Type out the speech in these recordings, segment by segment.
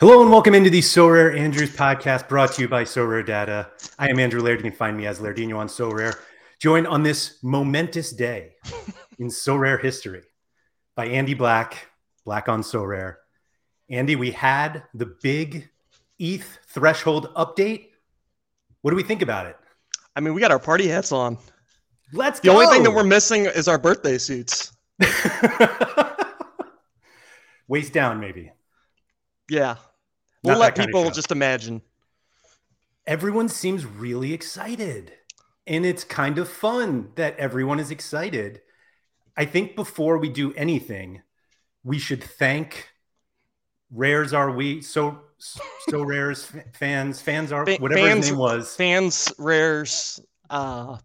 Hello and welcome into the Sorare Andrews podcast brought to you by Sorare Data. I am Andrew Laird. You can find me as Lairdinho on Sorare. Joined on this momentous day in Sorare history by Andy Black, Black on Sorare. Andy, we had the big ETH threshold update. What do we think about it? I mean, we got our party hats on. Let's The go. only thing that we're missing is our birthday suits. waist down, maybe. Yeah. Not We'll let that kind of people just imagine. everyone seems really excited and it's kind of fun that everyone is excited. I think before we do anything we should thank rares are we so so rares fans fans are whatever fans- his name was. Fans, rares, uh,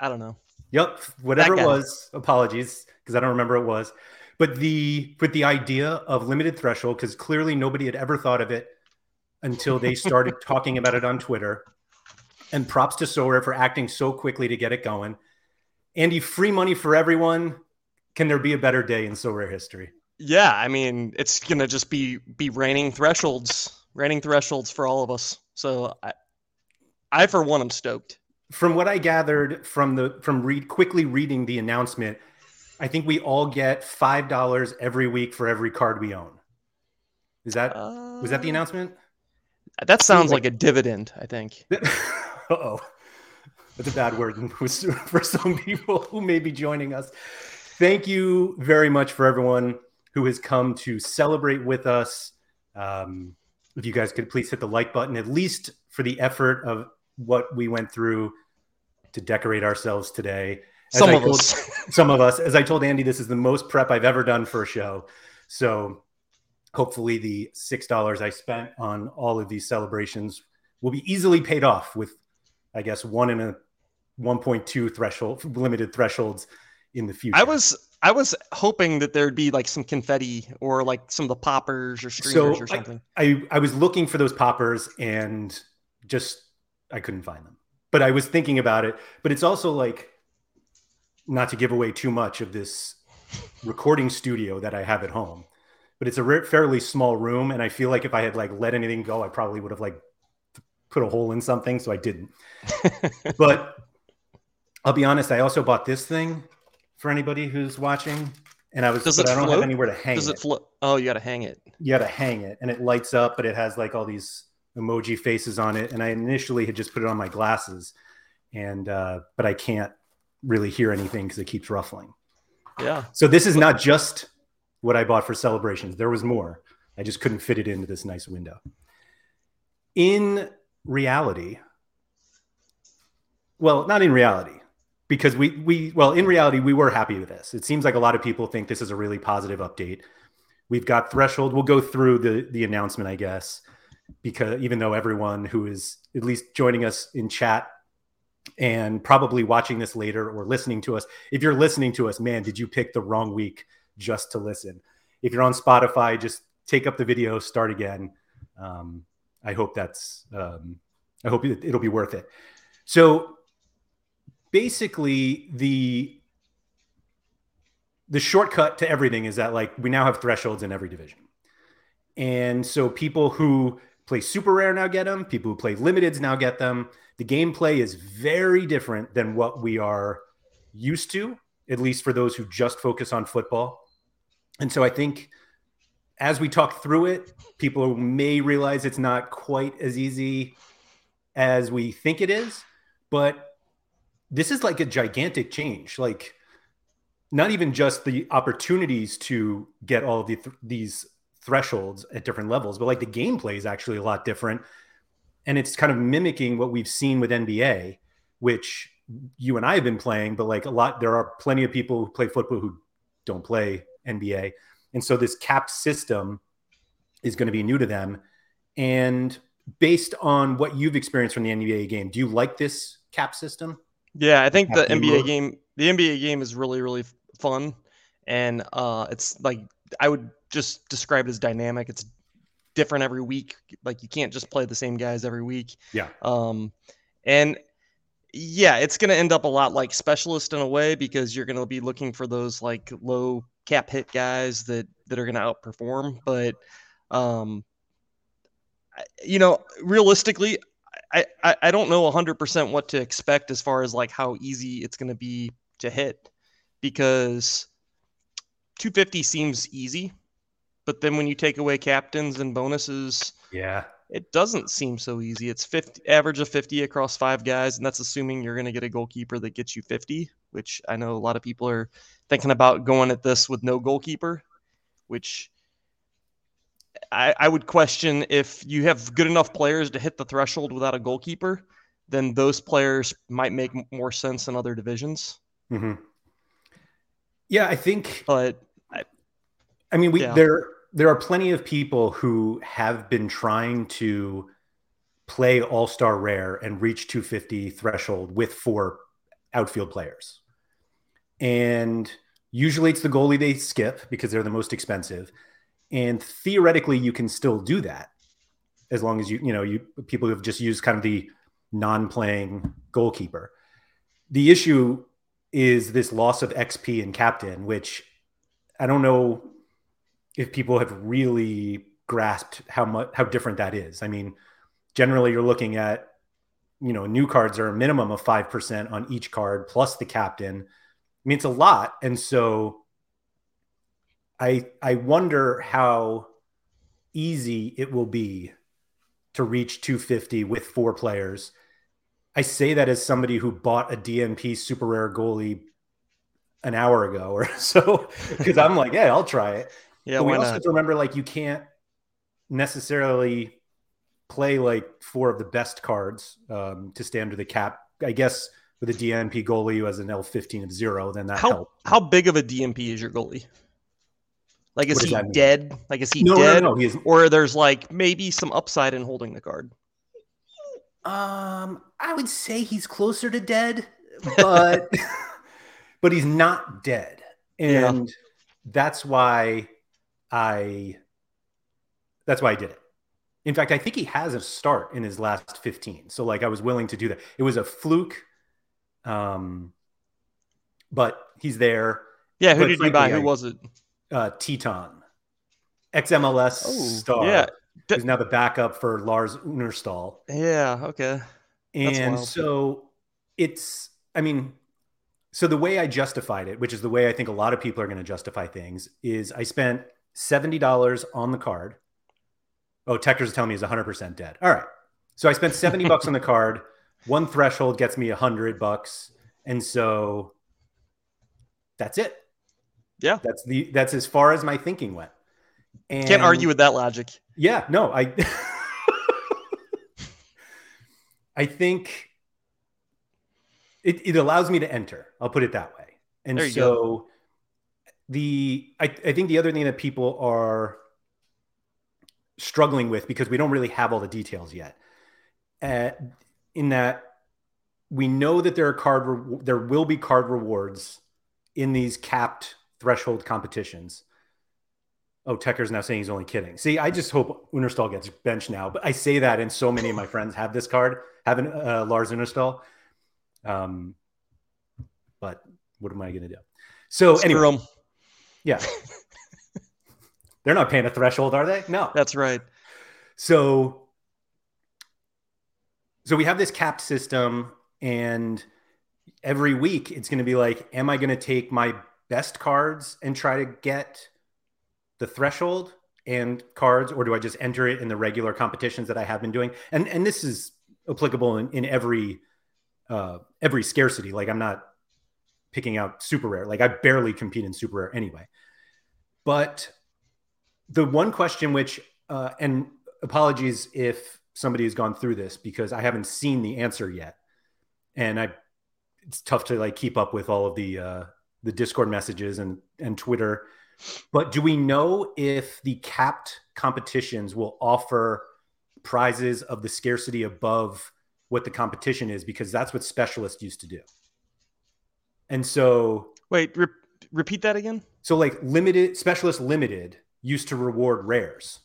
I don't know. yep whatever it was. Apologies because i don't remember what it was but the with the idea of limited threshold because clearly nobody had ever thought of it until they started talking about it on twitter and props to Sora for acting so quickly to get it going andy free money for everyone can there be a better day in so history Yeah, I mean, it's gonna just be be raining thresholds, raining thresholds for all of us. So I, I for one, am stoked. from what i gathered from the from read quickly reading the announcement i think we all get five dollars every week for every card we own is that Uh, was that the announcement That sounds like- like a dividend. I think. Uh oh. That's a bad word for some people who may be joining us. Thank you very much for everyone who has come to celebrate with us. Um, if you guys could please hit the like button, at least for the effort of what we went through to decorate ourselves today. As Some I of told- us. some of us. As I told Andy, this is the most prep I've ever done for a show. So hopefully the six dollars I spent on all of these celebrations will be easily paid off with, I guess, one and a one point two threshold limited thresholds in the future. I was I was hoping that there'd be like some confetti or like some of the poppers or streamers So, or something. I, I was looking for those poppers and just I couldn't find them. But I was thinking about it. But it's also like not to give away too much of this recording studio that I have at home. But it's a fairly small room, and I feel like if I had like let anything go, I probably would have like put a hole in something. So I didn't. but I'll be honest. I also bought this thing for anybody who's watching, and I was Does but it I don't float? have anywhere to hang Does it it float? Oh, you got to hang it. you got to hang it and it lights up but it has like all these emoji faces on it and i initially had just put it on my glasses and uh, but i can't really hear anything because it keeps ruffling. Yeah. so this is not just what i bought for celebrations. There was more. I just couldn't fit it into this nice window. In reality well not in reality because we we well in reality we were happy with this. It seems like a lot of people think this is a really positive update. We've got threshold. We'll go through the the announcement i guess because even though everyone who is at least joining us in chat and probably watching this later or listening to us if you're listening to us man did you pick the wrong week just to listen? If you're on spotify just take up the video start again. Um, i hope that's um, i hope it, it'll be worth it. So basically the the shortcut to everything is that like we now have thresholds in every division. And so people who play super rare now get them people who play limiteds now get them the gameplay is very different than what we are used to at least for those who just focus on football. And so i think as we talk through it people may realize it's not quite as easy as we think it is but this is like a gigantic change. Like not even just the opportunities to get all of the th- these thresholds at different levels but like the gameplay is actually a lot different and it's kind of mimicking what we've seen with nba which you and i have been playing but like a lot there are plenty of people who play football who don't play nba and so this capped system is going to be new to them and based on what you've experienced from the nba game do you like this cap system Yeah, I think the Happy NBA mode. game, the NBA game is really really fun, and uh, it's like I would just describe it as dynamic. It's different every week. Like you can't just play the same guys every week. Yeah. Um, and yeah, it's gonna end up a lot like specialist in a way because you're gonna be looking for those like low cap hit guys that that are gonna outperform. But um, you know, realistically, I, I, I don't know 100% what to expect as far as like how easy it's going to be to hit because 250 seems easy, but then when you take away captains and bonuses, yeah, it doesn't seem so easy. It's 50 average of 50 across five guys, and that's assuming you're going to get a goalkeeper that gets you 50, which I know a lot of people are thinking about going at this with no goalkeeper, which I, I would question if you have good enough players to hit the threshold without a goalkeeper, then those players might make more sense in other divisions. Mm-hmm. Yeah, I think. But I, mean, we yeah. there there are plenty of people who have been trying to play All Star Rare and reach 250 threshold with four outfield players, and usually it's the goalie they skip because they're the most expensive, and theoretically you can still do that as long as you you know you people who have just used kind of the non-playing goalkeeper. The issue is this loss of XP and captain, which I don't know if people have really grasped how much how different that is. I mean, generally you're looking at you know new cards are a minimum of 5% on each card plus the captain. I mean it's a lot and so I I wonder how easy it will be to reach 250 with four players. I say that as somebody who bought a DNP super rare goalie an hour ago or so because I'm like, yeah, I'll try it. Yeah, but we also not? have to remember like you can't necessarily play like four of the best cards um, to stay under the cap. I guess with a DNP goalie who has an L15 of zero, then that how. How big of a DNP is your goalie? Like, is he dead? Like, is he no, dead? No, no, no. Or there's like maybe some upside in holding the card. Um, I would say he's closer to dead, but but he's not dead, and yeah. that's why I that's why I did it. In fact, I think he has a start in his last 15. So like I was willing to do that. It was a fluke. Um but he's there. Yeah, who but did frankly, you buy? Who I, was it? Uh Tytoń. XMLS oh, star. Yeah. D- who's now the backup for Lars Unnerstall. Yeah, okay. That's and wild. so it's I mean, so the way I justified it, which is the way I think a lot of people are going to justify things, is I spent $70 on the card. Oh, Techers telling me he's 100% dead. All right. So I spent 70 bucks on the card. One threshold gets me 100 bucks. And so that's it. Yeah. That's the that's as far as my thinking went. And Can't argue with that logic. Yeah, no, I I think it, it allows me to enter. I'll put it that way. And so go the I, I think the other thing that people are struggling with because we don't really have all the details yet uh, in that we know that there are card re- there will be card rewards in these capped threshold competitions. Oh Techer's now saying he's only kidding. See i just hope Unnerstall gets benched now but i say that and so many of my friends have this card having uh, lars Unnerstall um but what am i going to do? So Screw anyway yeah. They're not paying a threshold, are they? No. That's right. So so we have this capped system and every week it's going to be like am I going to take my best cards and try to get the threshold and cards or do I just enter it in the regular competitions that I have been doing? And and this is applicable in, in every uh every scarcity. Like I'm not picking out super rare. Like I barely compete in super rare anyway. But the one question which, uh, and apologies if somebody has gone through this because I haven't seen the answer yet, and I, it's tough to like keep up with all of the uh, the Discord messages and and Twitter. But do we know if the capped competitions will offer prizes of the scarcity above what the competition is? Because that's what specialists used to do. And so, wait, re- repeat that again. So, like limited specialist limited used to reward rares,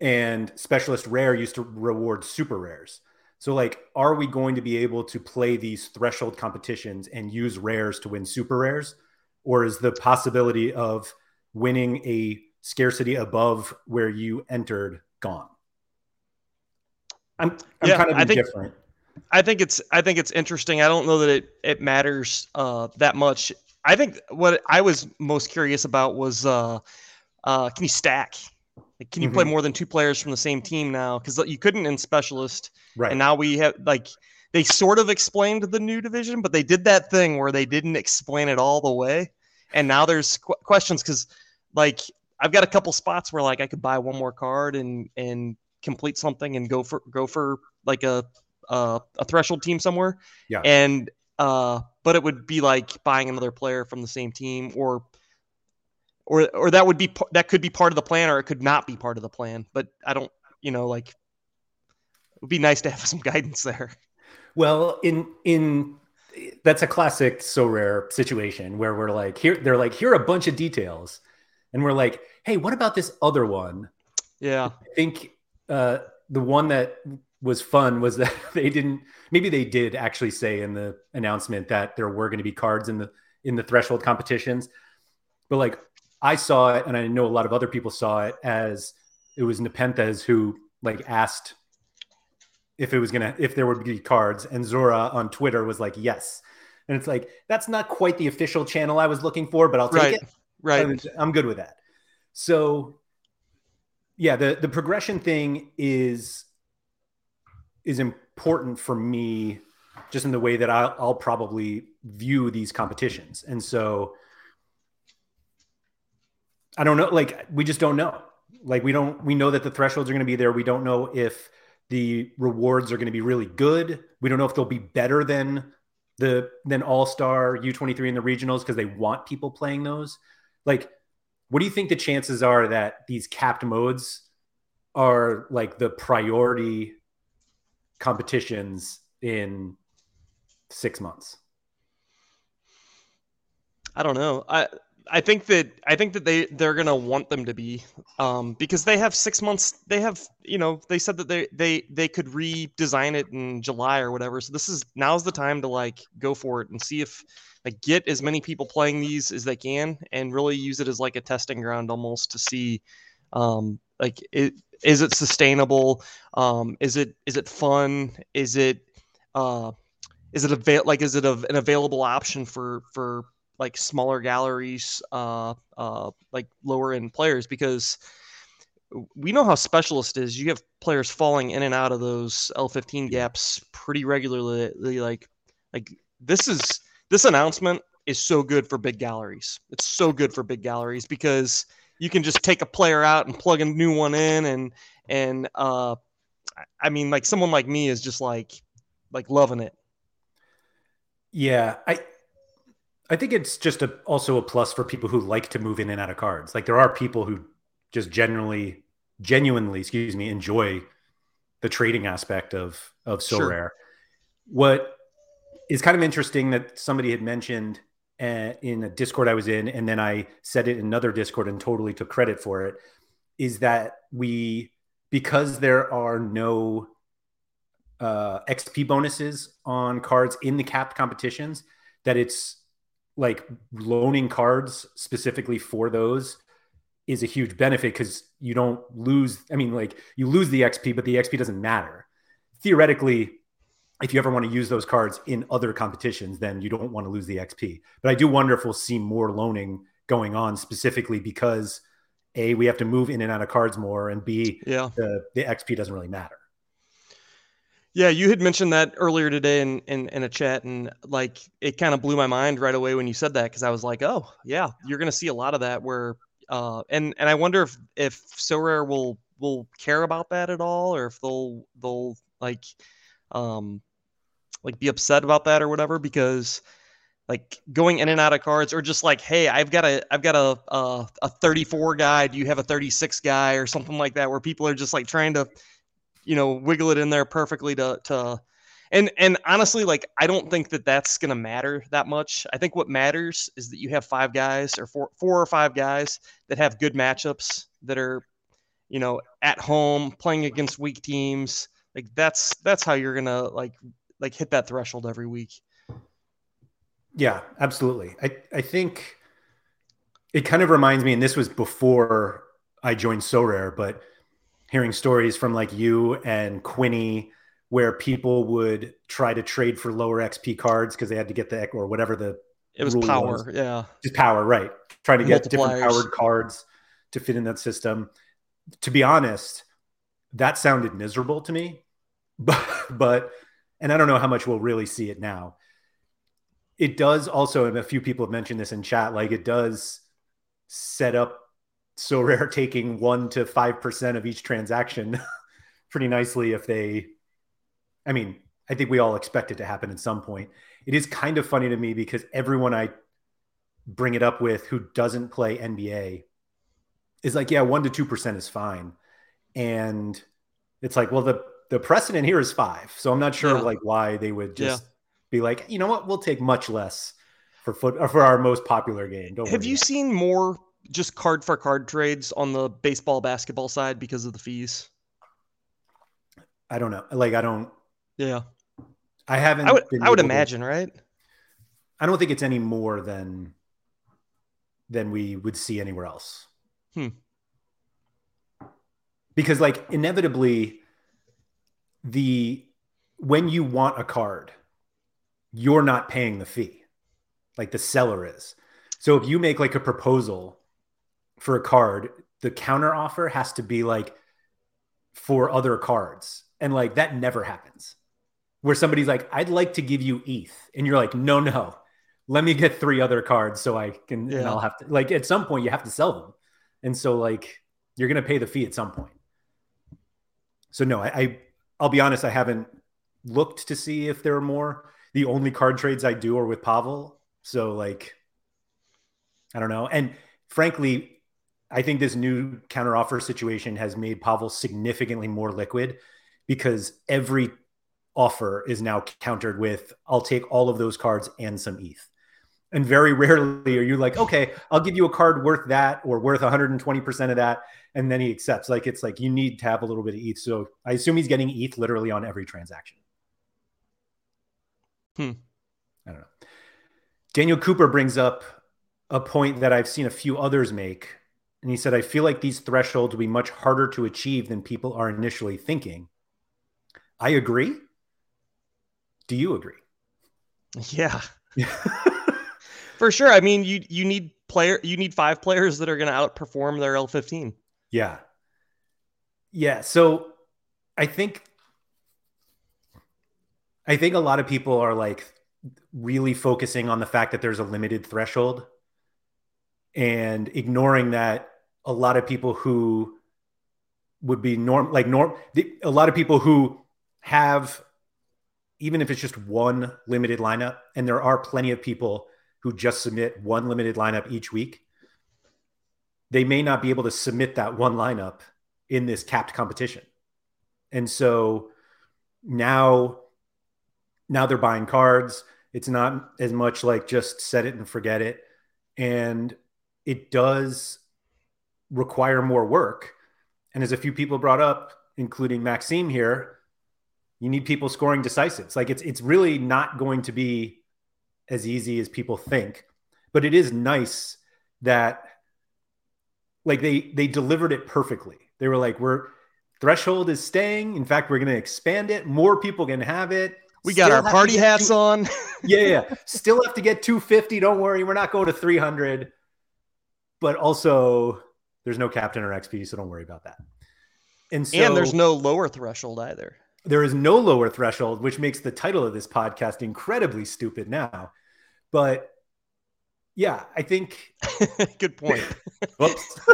and specialist rare used to reward super rares. So, like, are we going to be able to play these threshold competitions and use rares to win super rares, or is the possibility of winning a scarcity above where you entered gone? I'm, I'm Yeah, kind of I think- indifferent. I think it's I think it's interesting. I don't know that it it matters uh, that much. I think what I was most curious about was uh, uh, can you stack? Like, can you play more than two players from the same team now? Because you couldn't in specialist, right. and now we have like they sort of explained the new division, but they did that thing where they didn't explain it all the way, and now there's qu- questions because like I've got a couple spots where like I could buy one more card and and complete something and go for go for like a uh, a threshold team somewhere. Yeah. And uh, but it would be like buying another player from the same team, or or or that would be that could be part of the plan, or it could not be part of the plan. But I don't, you know, like it would be nice to have some guidance there. Well, in in that's a classic Sorare situation where we're like here they're like here are a bunch of details and we're like hey what about this other one Yeah. i think uh the one that was fun was that they didn't maybe they did actually say in the announcement that there were going to be cards in the in the threshold competitions but like i saw it and i know a lot of other people saw it as it was nepenthes who like asked if it was gonna if there would be cards and zora on twitter was like yes and it's like that's not quite the official channel i was looking for but i'll take Right. it Right. I'm- I'm good with that. So yeah, the the progression thing is is important for me just in the way that I'll, I'll probably view these competitions. And so I don't know, like we just don't know. Like we don't we know that the thresholds are going to be there. We don't know if the rewards are going to be really good. We don't know if they'll be better than the than All-Star U23 in the regionals because they want people playing those. Like what do you think the chances are that these capped modes are like the priority competitions in 6 months? I don't know. I I think that I think that they they're gonna want them to be um, because they have six months. They have you know they said that they they they could redesign it in July or whatever. So this is now's the time to like go for it and see if like get as many people playing these as they can and really use it as like a testing ground almost to see um, like it is it sustainable um, is it is it fun is it uh, is it avail like is it a, an available option for for like smaller galleries, uh, uh, like lower end players, because we know how specialist is. You have players falling in and out of those L15 gaps pretty regularly. Like, like this is this announcement is so good for big galleries. It's so good for big galleries because you can just take a player out and plug a new one in, and and uh, I mean, like someone like me is just like like loving it. Yeah, I I think it's just a, also a plus for people who like to move in and out of cards. Like there are people who just generally, genuinely, excuse me, enjoy the trading aspect of of so Sure. rare. What is kind of interesting that somebody had mentioned in a Discord I was in, and then I said it in another Discord and totally took credit for it, is that we because there are no uh, XP bonuses on cards in the capped competitions, that it's like loaning cards specifically for those is a huge benefit because you don't lose. I mean, like you lose the XP, but the XP doesn't matter. Theoretically, if you ever want to use those cards in other competitions, then you don't want to lose the XP. But I do wonder if we'll see more loaning going on specifically because A, we have to move in and out of cards more, and B, Yeah. the, the XP doesn't really matter. Yeah, you had mentioned that earlier today in, in, in a chat, and like it kind of blew my mind right away when you said that because I was like, oh yeah, you're gonna see a lot of that where, uh, and and I wonder if if Sorare will will care about that at all, or if they'll they'll like, um, like be upset about that or whatever because like going in and out of cards or just like hey i've got a i've got a a, a 34 guy. Do you have a 36 guy? or something like that where people are just like trying to you know wiggle it in there perfectly to to and and honestly like i don't think that that's going to matter that much. I think what matters is that you have five guys or four four or five guys that have good matchups that are you know at home playing against weak teams. Like that's that's how you're going to like like hit that threshold every week Yeah, absolutely. I, I think it kind of reminds me, and this was before I joined Sorare, but hearing stories from like you and Quinny where people would try to trade for lower XP cards because they had to get the or whatever the it was power, was. yeah. just power, right? Trying to get different powered cards to fit in that system. To be honest, that sounded miserable to me, but but and I don't know how much we'll really see it now. It does also, and a few people have mentioned this in chat, like it does set up so rare taking one to five percent of each transaction pretty nicely if they I mean, I think we all expect it to happen at some point. It is kind of funny to me because everyone I bring it up with who doesn't play NBA is like, yeah, one to two percent is fine. And it's like, well, the the precedent here is five. So I'm not sure Yeah. like why they would just Yeah. be like, you know what, we'll take much less for foot for our most popular game. Don't Have you about seen more just card for card trades on the baseball basketball side because of the fees? I don't know. Like I don't Yeah. I haven't I would been I would able to- imagine, right? I don't think it's any more than than we would see anywhere else. Hmm. Because like inevitably the when you want a card, you're not paying the fee. Like the seller is. So if you make like a proposal for a card, the counter offer has to be like for other cards. And like that never happens. Where somebody's like, I'd like to give you ETH. And you're like, no, no, let me get three other cards so I can, and I'll have to, like, at some point you have to sell them. And so, like, you're going to pay the fee at some point. So, no, I, I, I'll be honest, I haven't looked to see if there are more. The only card trades I do are with Pavel. So, like, I don't know. And frankly, I think this new counteroffer situation has made Pavel significantly more liquid because every offer is now countered with I'll take all of those cards and some ETH. And very rarely are you like, okay, I'll give you a card worth that or worth 120% of that. And then he accepts. Like it's like you need to have a little bit of ETH. So I assume he's getting ETH literally on every transaction. Hmm. I don't know. Daniel Cooper brings up a point that I've seen a few others make. And he said, I feel like these thresholds will be much harder to achieve than people are initially thinking. I agree. Do you agree? Yeah. For sure. I mean, you you need player you need five players that are going to outperform their L15. yeah. Yeah. So I think I think a lot of people are like really focusing on the fact that there's a limited threshold and ignoring that a lot of people who would be norm like norm a lot of people who have even if it's just one limited lineup and there are plenty of people who just submit one limited lineup each week they may not be able to submit that one lineup in this capped competition. And so now now they're buying cards. It's not as much like just set it and forget it. And it does require more work. And as a few people brought up including maxime here you need people scoring decisives. Like it's it's really not going to be as easy as people think but it is nice that like they they delivered it perfectly they were like we're threshold is staying in fact we're going to expand it more people can have it We got Still our party hats two- on. yeah, yeah. Still have to get 250. Don't worry. We're not going to 300. But also, there's no captain or XP, so don't worry about that. And so and there's no lower threshold either. There is no lower threshold, which makes the title of this podcast incredibly stupid now. But yeah, I think Good point. whoops.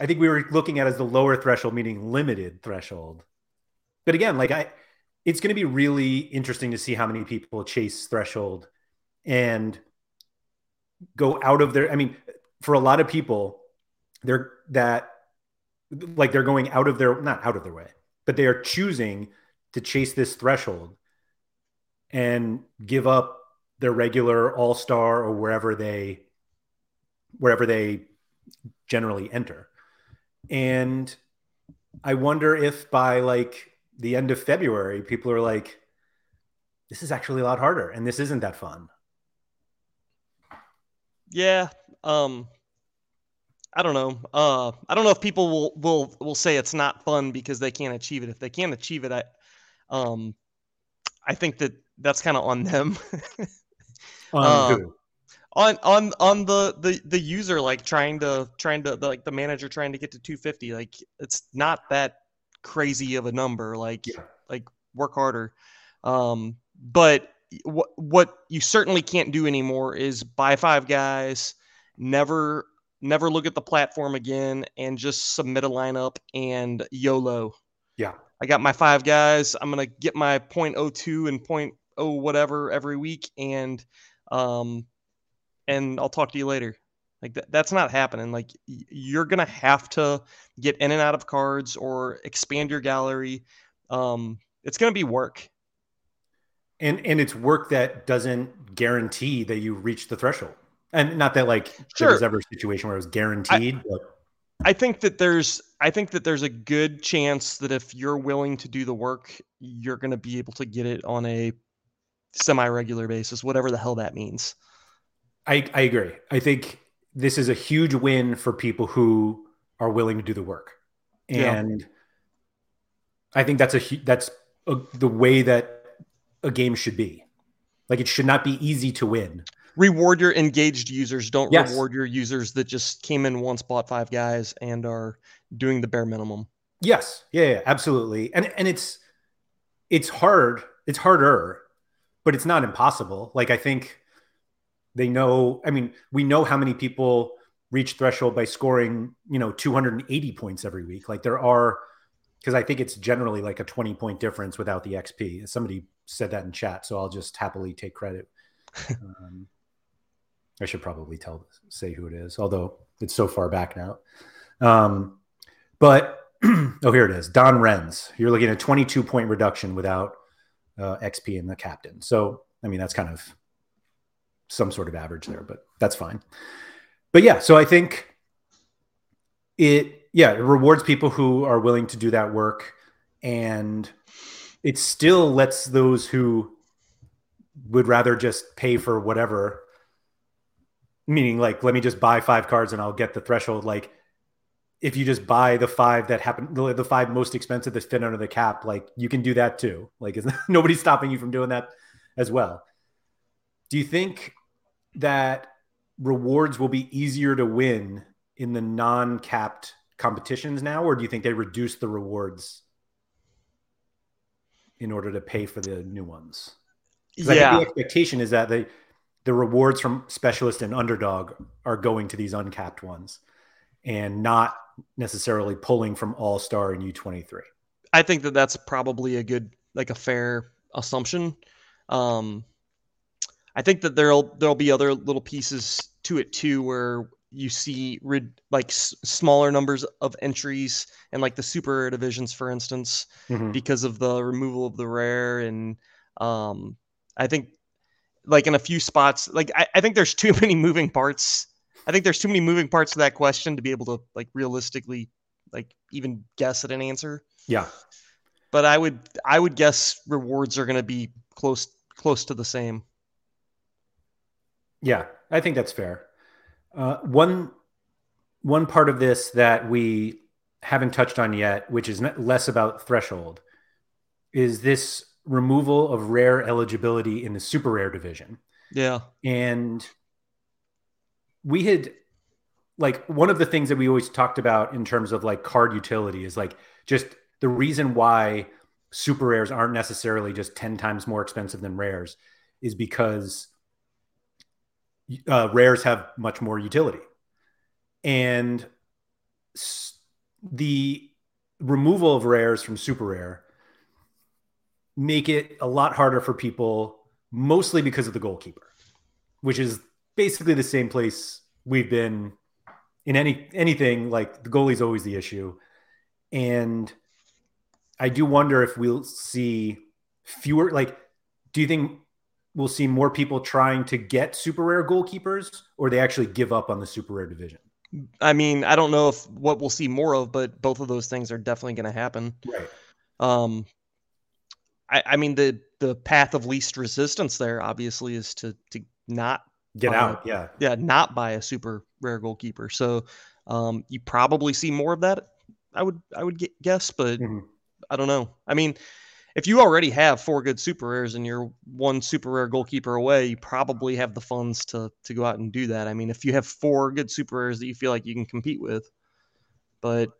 I think we were looking at it as the lower threshold, meaning limited threshold. But again, like I, it's going to be really interesting to see how many people chase threshold and go out of their. I mean, for a lot of people, they're that like they're going out of their not out of their way, but they are choosing to chase this threshold and give up their regular all star or wherever they wherever they generally enter. And I wonder if by like the end of February, people are like, this is actually a lot harder and this isn't that fun. Yeah. Um I don't know. Uh, I don't know if people will will will say it's not fun because they can't achieve it. If they can't achieve it, I um, I think that that's kind of on them. On Uh, who? on on on the the the user like trying to trying to like the manager trying to get to 250 like it's not that crazy of a number like Yeah. like work harder um but what what you certainly can't do anymore is buy five guys never never look at the platform again and just submit a lineup and YOLO Yeah. I got my five guys I'm gonna get my 0.02 and 0.0 whatever every week and um and I'll talk to you later. Like that, that's not happening. Like y- you're gonna have to get in and out of cards or expand your gallery. Um, it's gonna be work. and and it's work that doesn't guarantee that you reach the threshold and not that like there Sure. was ever a situation where it was guaranteed but I think that there's I think that there's a good chance that if you're willing to do the work, you're gonna be able to get it on a semi-regular basis, whatever the hell that means. I, I agree i think this is a huge win for people who are willing to do the work Yeah. and i think that's a that's a, the way that a game should be like it should not be easy to win Reward your engaged users. Don't Yes. reward your users that just came in once, bought five guys, and are doing the bare minimum. Yes, yeah, yeah, absolutely. And and it's it's hard. It's harder, but it's not impossible. Like I think they know. I mean, we know how many people reach threshold by scoring, you know, 280 points every week. Like there are, because I think it's generally like a 20 point difference without the XP. Somebody said that in chat, so I'll just happily take credit. um, I should probably tell say who it is, although it's so far back now. Um, but oh, here it is. Don Renz. You're looking at a 22 point reduction without uh, XP in the captain. So, I mean, that's kind of some sort of average there, but that's fine. But yeah, so I think it, yeah, it rewards people who are willing to do that work. And it still lets those who would rather just pay for whatever, meaning like, let me just buy five cards and I'll get the threshold. Like, if you just buy the five that happen, the, five most expensive that fit under the cap, like you can do that too. Like, is nobody's stopping you from doing that as well. Do you think that rewards will be easier to win in the non-capped competitions now, or do you think they reduce the rewards in order to pay for the new ones? Yeah, the expectation is that the the rewards from specialist and underdog are going to these uncapped ones, and not necessarily pulling from all star and U twenty three. I think that that's probably a good, like a fair assumption. Um, I think that there'll there'll be other little pieces to it too, where you see rid, like s- smaller numbers of entries and like the super divisions, for instance, because of the removal of the rare, and um, I think like in a few spots, like I, I think there's too many moving parts. I think there's too many moving parts to that question to be able to like realistically like even guess at an answer Yeah, but I would I would guess rewards are going to be close close to the same. yeah, I think that's fair. Uh, one one part of this that we haven't touched on yet, which is less about threshold, is this removal of rare eligibility in the super rare division. Yeah, and we had like one of the things that we always talked about in terms of like card utility is like just the reason why super rares aren't necessarily just 10 times more expensive than rares is because uh, rares have much more utility and the removal of rares from super rare make it a lot harder for people mostly because of the goalkeeper which is basically the same place we've been in any anything like the goalie's always the issue. And i do wonder if we'll see fewer like do you think we'll see more people trying to get super rare goalkeepers or they actually give up on the super rare division? I mean I don't know if what we'll see more of, but both of those things are definitely going to happen. right. Um, I I mean the the path of least resistance there obviously is to to not get out yeah yeah not buy a super rare goalkeeper. So Um, you probably see more of that. I would I would guess, but Mhm. I don't know. I mean, if you already have four good super rares and you're one super rare goalkeeper away, you probably have the funds to to go out and do that. I mean, if you have four good super rares that you feel like you can compete with, but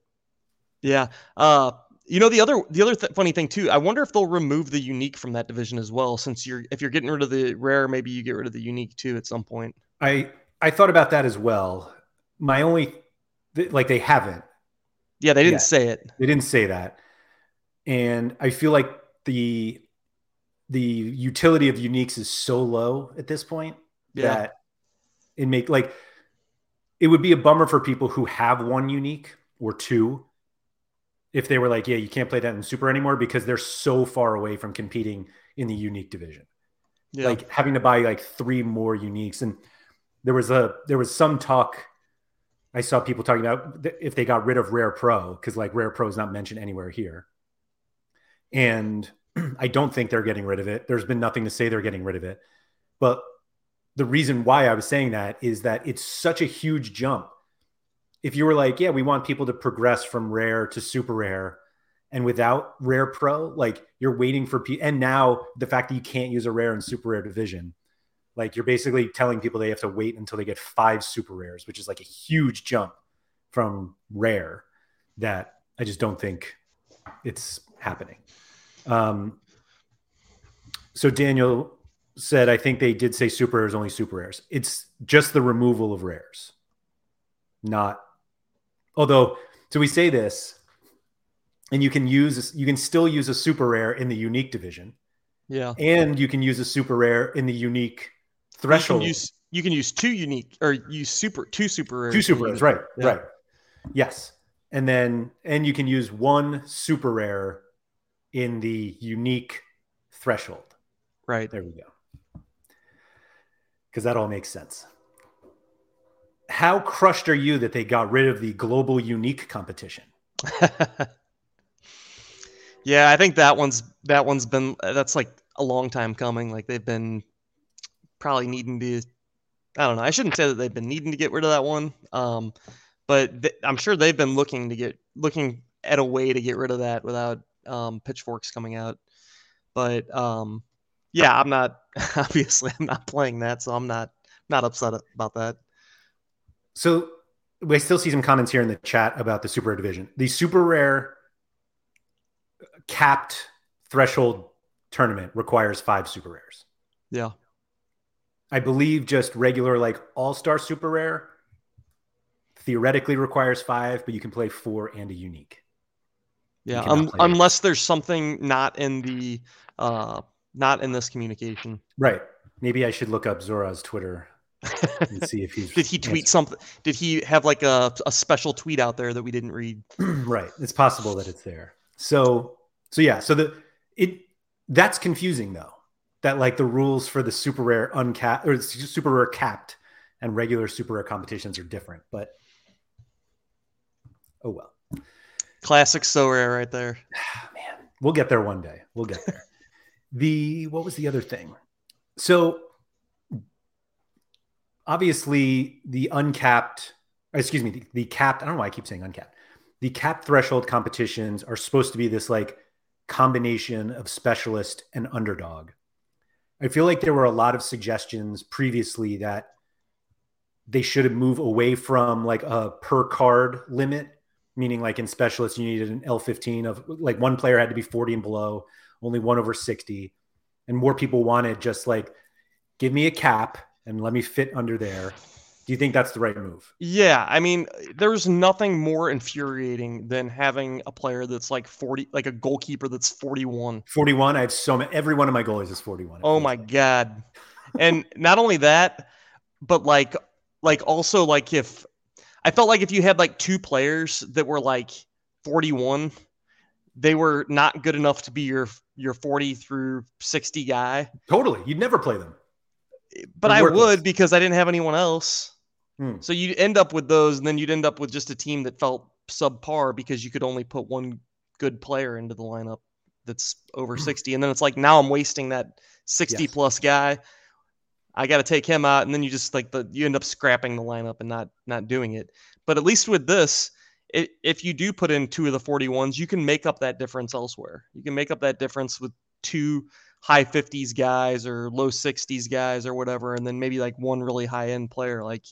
yeah, uh, you know the other the other th- funny thing too. I wonder if they'll remove the unique from that division as well. Since you're if you're getting rid of the rare, maybe you get rid of the unique too at some point. I I thought about that as well. My only th- like they haven't. Yeah, they didn't Yeah. say it. They didn't say that. And I feel like the the utility of uniques is so low at this point Yeah. that it make like it would be a bummer for people who have one unique or two if they were like, yeah, you can't play that in super anymore because they're so far away from competing in the unique division. Yeah. Like having to buy like three more uniques. And there was a there was some talk I saw people talking about if they got rid of Rare Pro, because like Rare Pro is not mentioned anywhere here. And I don't think they're getting rid of it. There's been nothing to say they're getting rid of it. But the reason why I was saying that is that it's such a huge jump. If you were like, yeah, we want people to progress from rare to super rare, and without rare pro, like you're waiting for people, and now the fact that you can't use a rare and super rare division, like you're basically telling people they have to wait until they get five super rares, which is like a huge jump from rare that I just don't think it's happening. Um, so Daniel said, I think they did say super rares, only super rares. It's just the removal of rares, not. Although, so we say this, and you can use you can still use a super rare in the unique division, yeah. and you can use a super rare in the unique You threshold. can use you can use two unique or use super two super rares. two super rares, right? Yeah. Right. Yes, and then and you can use one super rare in the unique threshold. Right. There we go. Because that all makes sense. How crushed are you that they got rid of the global unique competition? yeah, I think that one's that one's been that's like a long time coming. Like they've been probably needing to. I don't know. I shouldn't say that they've been needing to get rid of that one. Um, but th- I'm sure they've been looking to get looking at a way to get rid of that without um, pitchforks coming out. But um, yeah, I'm not obviously I'm not playing that, so I'm not not upset about that. So we still see some comments here in the chat about the super rare division. The super rare capped threshold tournament requires five super rares. Yeah. I believe just regular like all star super rare theoretically requires five, but you can play four and a unique. Yeah, it. unless there's something not in the uh not in this communication. Right. Maybe I should look up Zora's Twitter and see if he's Did he tweet something? Did he have like a, a special tweet out there that we didn't read? right. It's possible that it's there. So so yeah, so the it that's confusing though. That like the rules for the super rare uncapped or super rare capped and regular super rare competitions are different, but oh well. Classic Sorare right there. Man, we'll get there one day. We'll get there. the what was the other thing? So obviously the uncapped, excuse me, the, the capped. I don't know why I keep saying uncapped. The cap threshold competitions are supposed to be this like combination of specialist and underdog. I feel like there were a lot of suggestions previously that they should move away from like a per card limit meaning like in specialists you needed an L15 of like one player had to be 40 and below, only one over 60. And more people wanted just like give me a cap and let me fit under there. Do you think that's the right move? Yeah, I mean, there's nothing more infuriating than having a player that's like 40, like a goalkeeper that's 41. 41. I have so many every one of my goalies is 41. Oh my god. And not only that, but like like also like if I felt like if you had like two players that were like 41, they were not good enough to be your your 40 through 60 guy. Totally. You'd never play them. But I would because I didn't have anyone else. Hmm. So you'd end up with those, and then you'd end up with just a team that felt subpar because you could only put one good player into the lineup that's over 60. And then it's like now I'm wasting that 60 Yes. plus guy. I got to take him out, and then you just like the you end up scrapping the lineup and not not doing it. But at least with this, it, if you do put in two of the 41s, you can make up that difference elsewhere. You can make up that difference with two high 50s guys or low 60s guys or whatever, and then maybe like one really high end player. Like,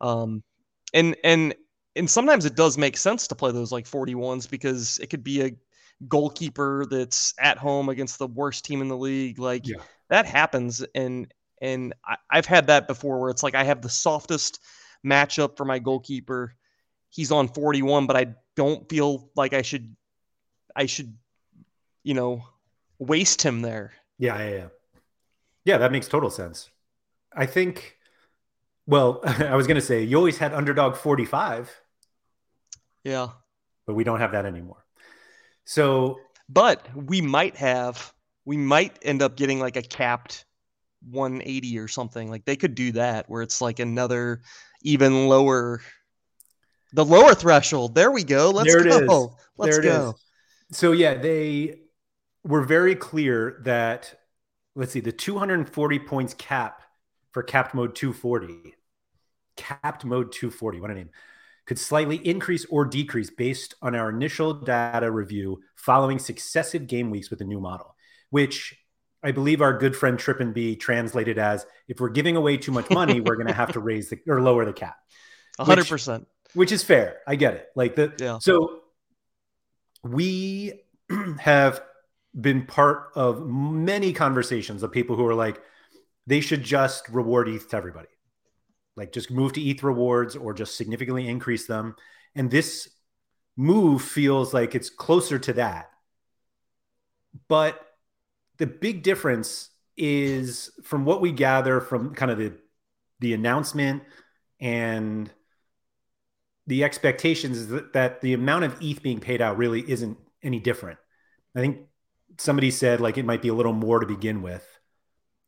um, and and and sometimes it does make sense to play those like 41s because it could be a goalkeeper that's at home against the worst team in the league. Like yeah. that happens, and and I, I've had that before where it's like I have the softest matchup for my goalkeeper. He's on 41, but I don't feel like I should I should you know waste him there. Yeah, yeah, yeah. Yeah, that makes total sense. I think well, I was going to say you always had underdog 45. Yeah. But we don't have that anymore. So, but we might have we might end up getting like a capped 180 or something. Like they could do that where it's like another even lower the lower threshold. There we go. Let's there go. Is. Let's go. Is. So yeah, they were very clear that let's see, the 240 points cap for capped mode 240. Capped mode 240. What a name could slightly increase or decrease based on our initial data review following successive game weeks with the new model, which I believe our good friend Trip and B translated as if we're giving away too much money, we're going to have to raise the or lower the cap. 100%. Which, which is fair. I get it. Like the yeah. so we have been part of many conversations of people who are like they should just reward ETH to everybody like just move to ETH rewards or just significantly increase them. And this move feels like it's closer to that. But the big difference is from what we gather from kind of the the announcement and the expectations is that, that the amount of ETH being paid out really isn't any different. I think somebody said like it might be a little more to begin with.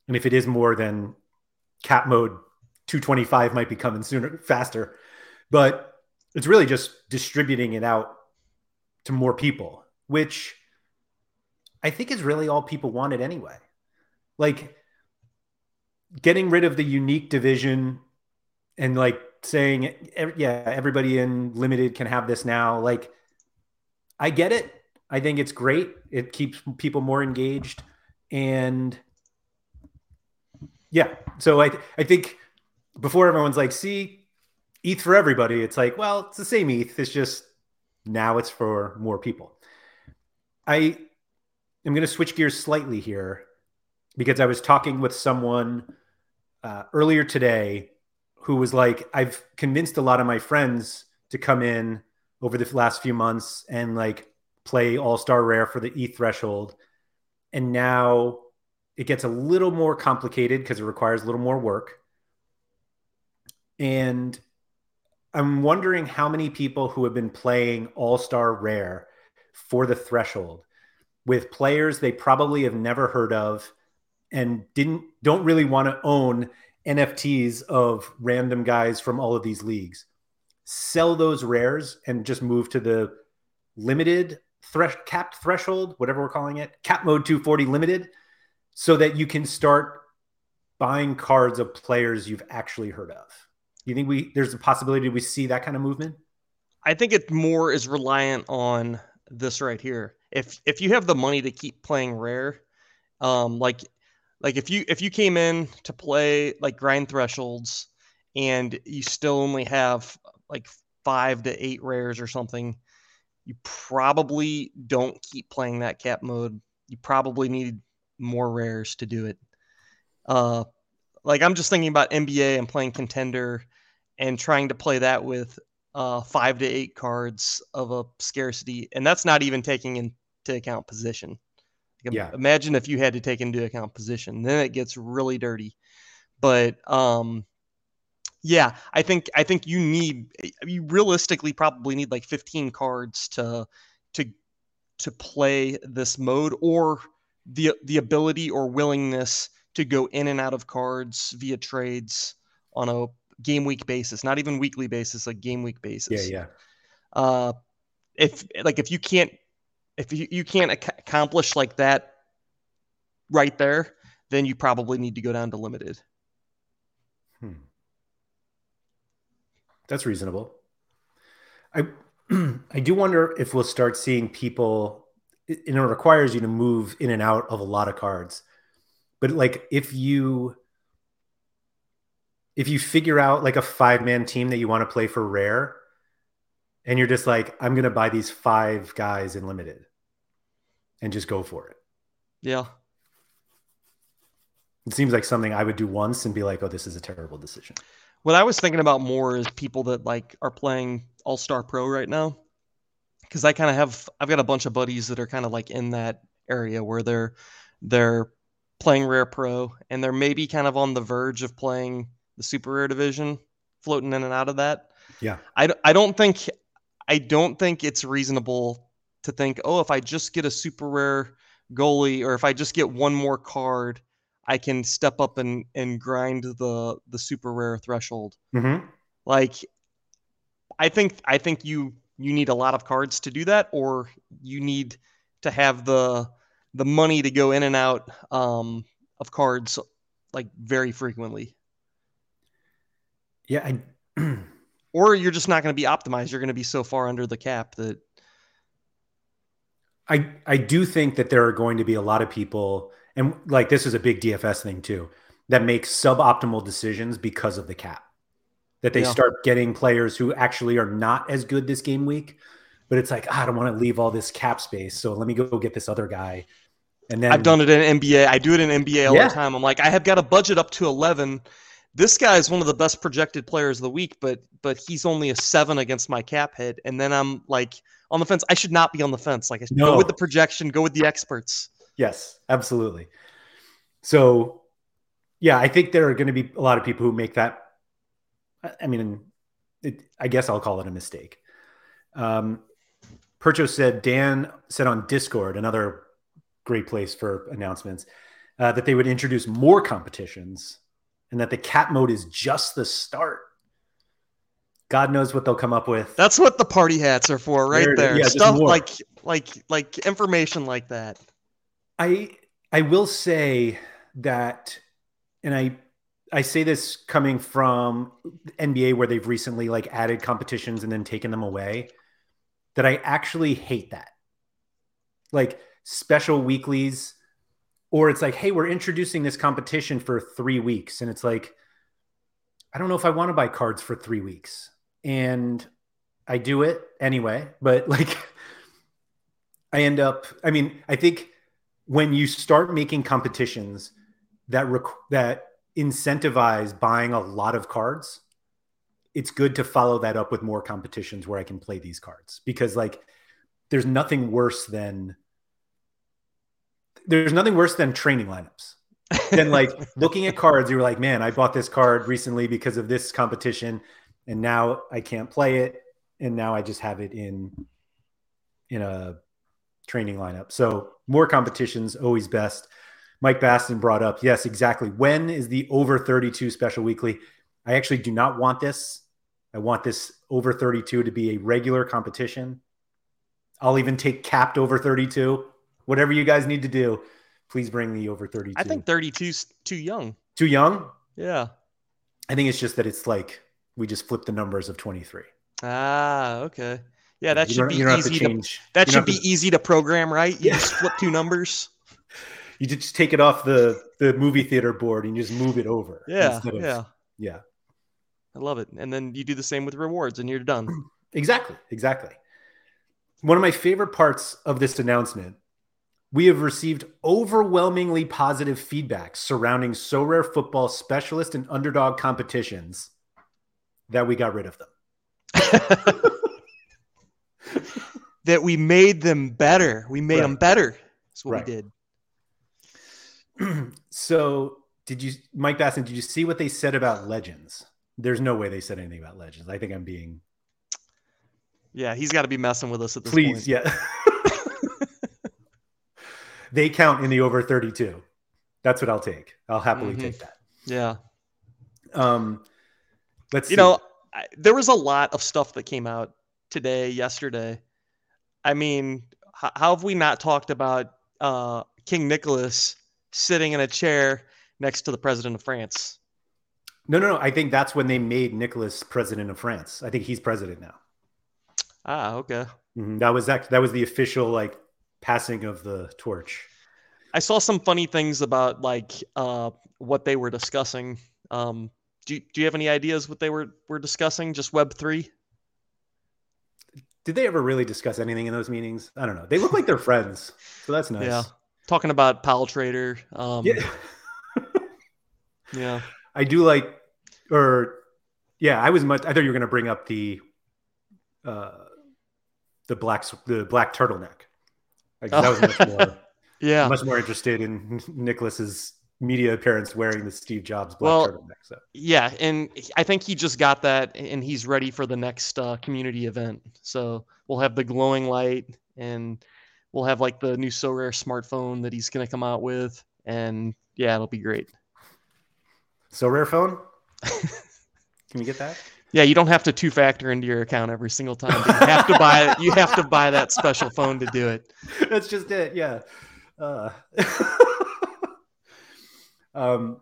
And if it is more than cap mode 225 might be coming sooner, faster. But it's really just distributing it out to more people, which I think is really all people wanted anyway. Like getting rid of the unique division and like saying, yeah, everybody in limited can have this now. Like, I get it. I think it's great. It keeps people more engaged. And yeah, so I, I think before everyone's like, see, ETH for everybody. It's like, well, it's the same ETH. It's just now it's for more people. I am going to switch gears slightly here because I was talking with someone uh, earlier today who was like, I've convinced a lot of my friends to come in over the last few months and like play All Star Rare for the E threshold. And now it gets a little more complicated because it requires a little more work. And I'm wondering how many people who have been playing All Star Rare for the threshold with players they probably have never heard of and didn't don't really want to own NFTs of random guys from all of these leagues. Sell those rares and just move to the limited thresh capped threshold, whatever we're calling it, cap mode 240 limited, so that you can start buying cards of players you've actually heard of you think we there's a possibility we see that kind of movement? I think it more is reliant on this right here. If if you have the money to keep playing rare, um, like like if you if you came in to play like grind thresholds and you still only have like five to eight rares or something, you probably don't keep playing that cap mode. You probably need more rares to do it. Uh, like I'm just thinking about NBA and playing contender and trying to play that with uh, five to eight cards of a scarcity, and that's not even taking into account position. yeah. Imagine if you had to take into account position, then it gets really dirty. But um, yeah, I think I think you need you realistically probably need like 15 cards to to to play this mode or the the ability or willingness to go in and out of cards via trades on a game week basis, not even weekly basis, like game week basis. Yeah, yeah. Uh, if like if you can't if you, you can't ac- accomplish like that right there, then you probably need to go down to limited. Hmm. That's reasonable. I I do wonder if we'll start seeing people. It, it requires you to move in and out of a lot of cards, but like if you if you figure out like a five man team that you want to play for rare, and you're just like, I'm gonna buy these five guys in limited, and just go for it. Yeah. It seems like something I would do once and be like, oh, this is a terrible decision. What I was thinking about more is people that like are playing All Star Pro right now, because I kind of have I've got a bunch of buddies that are kind of like in that area where they're they're playing Rare Pro and they're maybe kind of on the verge of playing the Super Rare division, floating in and out of that. Yeah, I, I don't think I don't think it's reasonable to think, oh, if I just get a Super Rare goalie or if I just get one more card I can step up and and grind the the super rare threshold. Mm-hmm. Like, I think I think you you need a lot of cards to do that, or you need to have the the money to go in and out um, of cards like very frequently. Yeah, I. or you're just not going to be optimized. You're going to be so far under the cap that. I I do think that there are going to be a lot of people and like this is a big DFS thing too, that makes suboptimal decisions because of the cap. That they yeah. start getting players who actually are not as good this game week, but it's like, ah, I don't want to leave all this cap space. So let me go get this other guy. And then I've done it in NBA. I do it in NBA all yeah. the time. I'm like, I have got a budget up to 11. This guy is one of the best projected players of the week, but but he's only a seven against my cap hit. And then I'm like on the fence. I should not be on the fence. Like, no. go with the projection, go with the experts. Yes, absolutely. So, yeah, I think there are going to be a lot of people who make that. I mean, it, I guess I'll call it a mistake. Um, Percho said, Dan said on Discord, another great place for announcements, uh, that they would introduce more competitions and that the cap mode is just the start. God knows what they'll come up with. That's what the party hats are for, right there. there. Yeah, Stuff like like like information like that. I I will say that, and I I say this coming from NBA where they've recently like added competitions and then taken them away, that I actually hate that. Like special weeklies, or it's like, hey, we're introducing this competition for three weeks, and it's like, I don't know if I want to buy cards for three weeks, and I do it anyway, but like. I end up, I mean, I think when you start making competitions that rec- that incentivize buying a lot of cards, it's good to follow that up with more competitions where I can play these cards because like there's nothing worse than there's nothing worse than training lineups. than like looking at cards, you were like, man, I bought this card recently because of this competition, and now I can't play it, and now I just have it in in a training lineup. So more competitions, always best. Mike Baston brought up, yes, exactly. When is the over 32 special weekly? I actually do not want this. I want this over 32 to be a regular competition. I'll even take capped over 32. Whatever you guys need to do, please bring the over 32. I think 32 is too young. Too young? Yeah. I think it's just that it's like we just flip the numbers of 23. Ah, okay. Yeah, that should be easy to, to, that should be to, easy to program, right? You yeah. just flip two numbers. You just take it off the the movie theater board and you just move it over. Yeah, of, yeah, yeah. I love it. And then you do the same with rewards, and you're done. Exactly, exactly. One of my favorite parts of this announcement we have received overwhelmingly positive feedback surrounding Sorare football specialist and underdog competitions that we got rid of them. that we made them better. We made right. them better. That's what right. we did. so, did you, Mike Basson? Did you see what they said about legends? There's no way they said anything about legends. I think I'm being. Yeah, he's got to be messing with us at this Please, point. yeah. they count in the over 32. That's what I'll take. I'll happily mm-hmm. take that. Yeah. Um, let's. You see. know, I, there was a lot of stuff that came out today, yesterday. I mean, how, how have we not talked about uh, King Nicholas sitting in a chair next to the president of France? No, no, no. I think that's when they made Nicholas president of France. I think he's president now. Ah, okay. Mhm, That was that. That was the official like passing of the torch. I saw some funny things about like uh, what they were discussing. Um, do do you have any ideas what they were were discussing? Just Web three? Did they ever really discuss anything in those meetings? I don't know. They look like they're friends, so that's nice. Yeah. Talking about Pal Trader. Um, Yeah. yeah. I do like, or yeah, I was much. I thought you were going to bring up the, uh, the black the black turtleneck. Like, that was much more Yeah. much more interested in Nicholas's media appearance wearing the Steve Jobs black Well, turtleneck. So Yeah, and I think he just got that, and he's ready for the next uh, community event. So we'll have the glowing light, and we'll have like the new Sorare smartphone that he's gonna come out with, and yeah, it'll be great. Sorare phone. Can you get that? Yeah, you don't have to two factor into your account every single time. You have to buy you have to buy that special phone to do it. That's just it. Yeah. Uh, um,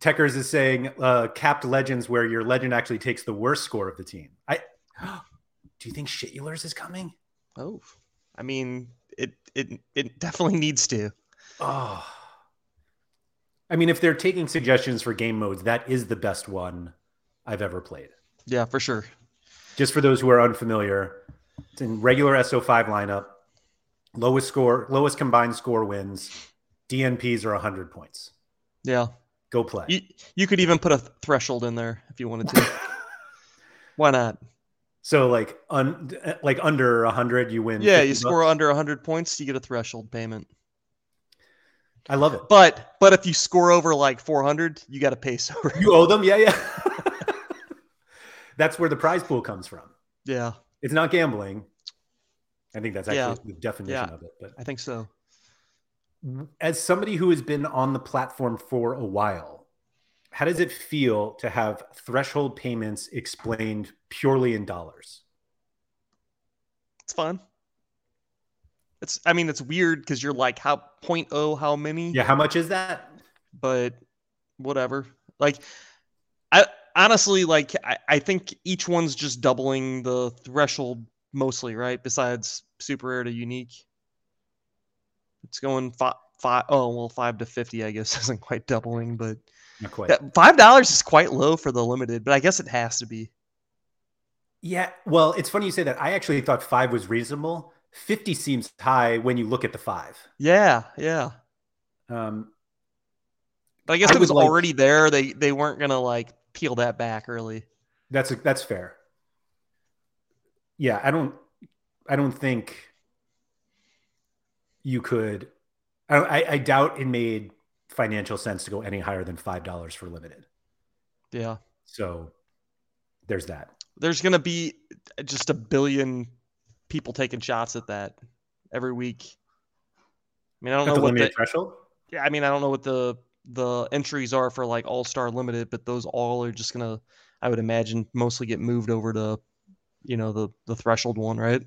Techers is saying uh, capped legends where your legend actually takes the worst score of the team. I do you think Shitulers is coming? Oh, I mean, it it it definitely needs to. Oh, I mean, if they're taking suggestions for game modes, that is the best one I've ever played. Yeah, for sure. Just for those who are unfamiliar, it's in regular SO5 lineup. Lowest score, lowest combined score wins. DNPs are 100 points. Yeah, Go play. you you could even put a threshold in there if you wanted to. Why not? So like un, like under 100 you win. Yeah, 50 you bucks? score under 100 points, you get a threshold payment. I love it. But but if you score over like 400, you got to pay so. You owe them? Yeah, yeah. that's where the prize pool comes from. yeah, It's not gambling. I think that's actually Yeah. the definition Yeah. of it. But I think so. As somebody who has been on the platform for a while, how does it feel to have threshold payments explained purely in dollars? It's fun. It's I mean it's weird because you're like how point oh how many? Yeah, how much is that? But whatever. Like I honestly like I, I think each one's just doubling the threshold mostly, right? Besides super rare to unique. It's going five five oh well five to fifty, I guess isn't quite doubling, but Not quite. yeah, five dollars is quite low for the limited, but I guess it has to be. Yeah, well, it's funny you say that. I actually thought five was reasonable. 50 seems high when you look at the five. Yeah, yeah. Um, But I guess I it was like- already there. They they weren't gonna like peel that back early. that's that's fair. Yeah, I don't, I don't think you could. I, I, doubt it made financial sense to go any higher than five dollars for limited. Yeah. So there's that. There's gonna be just a billion people taking shots at that every week. I mean, I don't At know the what the threshold. yeah, I mean, I don't know what the the entries are for like All Star Limited, but those all are just gonna, I would imagine, mostly get moved over to, you know, the the threshold one, right?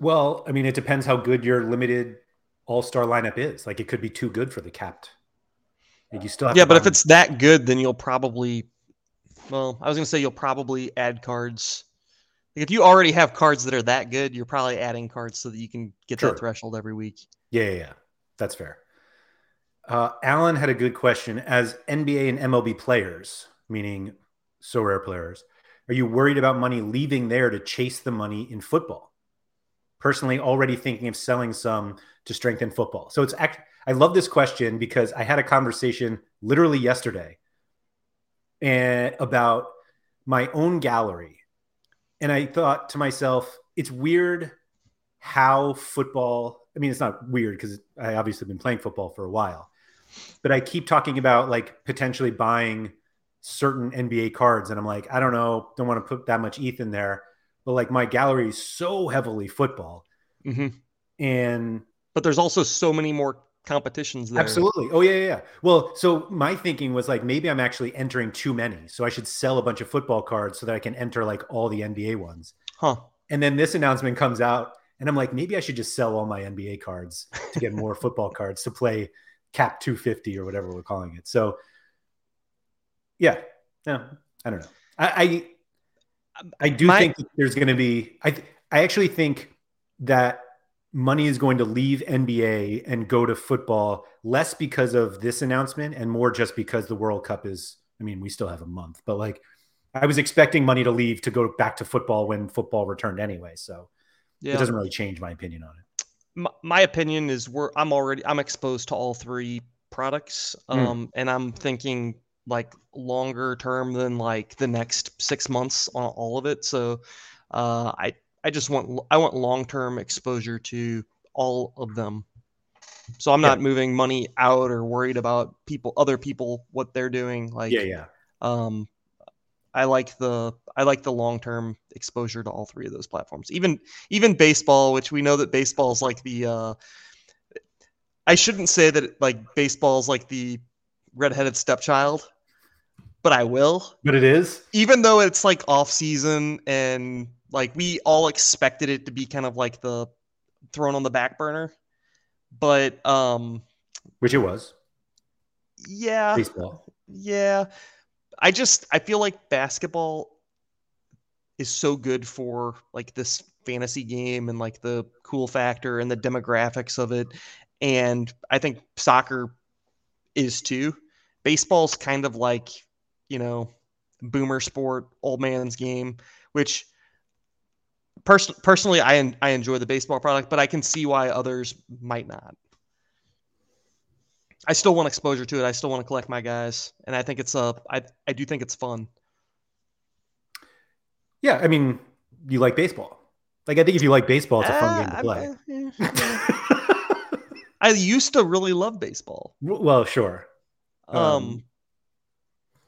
Well, I mean, it depends how good your limited all star lineup is. Like, it could be too good for the capped. Like, you still have Yeah, but if it's that good, then you'll probably, well, I was gonna say you'll probably add cards. Like if you already have cards that are that good, you're probably adding cards so that you can get Sure. that threshold every week. Yeah, yeah, yeah. That's fair. Uh, Alan had a good question. As NBA and MLB players, meaning Sorare players, are you worried about money leaving there to chase the money in football? Personally, already thinking of selling some to strengthen football. So it's act- I love this question because I had a conversation literally yesterday and about my own gallery. And I thought to myself, it's weird how football, I mean, it's not weird because I obviously have been playing football for a while, but I keep talking about like potentially buying certain NBA cards. And I'm like, I don't know, don't want to put that much ETH in there. But like my gallery is so heavily football. hmm And But there's also so many more competitions there. Absolutely. Oh yeah, yeah, yeah. Well, so my thinking was like maybe I'm actually entering too many, so I should sell a bunch of football cards so that I can enter like all the NBA ones. Huh. And then this announcement comes out, and I'm like, maybe I should just sell all my NBA cards to get more football cards to play Cap 250 or whatever we're calling it. So, yeah, no, I don't know. I I, I do My- think that there's going to be. I th- I actually think that money is going to leave NBA and go to football less because of this announcement and more just because the World Cup is. I mean, we still have a month, but like I was expecting money to leave to go back to football when football returned anyway. So yeah. it doesn't really change my opinion on it. My, my opinion is we're I'm already I'm exposed to all three products, hmm. um, mm. and I'm thinking like longer term than like the next six months on all of it. So uh, I I just want I want long term exposure to all of them. So I'm not yeah. moving money out or worried about people, other people, what they're doing. Like, yeah, yeah. Um, I like the I like the long term exposure to all three of those platforms. Even even baseball, which we know that baseball is like the. Uh, I shouldn't say that like baseball is like the redheaded stepchild, but I will. But it is, even though it's like off season and like we all expected it to be kind of like the thrown on the back burner but um, which it was. Yeah. Baseball. Yeah. I just I feel like basketball is so good for like this fantasy game and like the cool factor and the demographics of it and I think soccer is too. Baseball's kind of like, you know, boomer sport, old man's game, which Pers- personally, I I enjoy the baseball product, but I can see why others might not. I still want exposure to it. I still want to collect my guys, and I think it's a. I I do think it's fun. Yeah, I mean, you like baseball. Like I think if you like baseball, it's a fun uh, game to play. Uh, I used to really love baseball. Well, sure. Um, um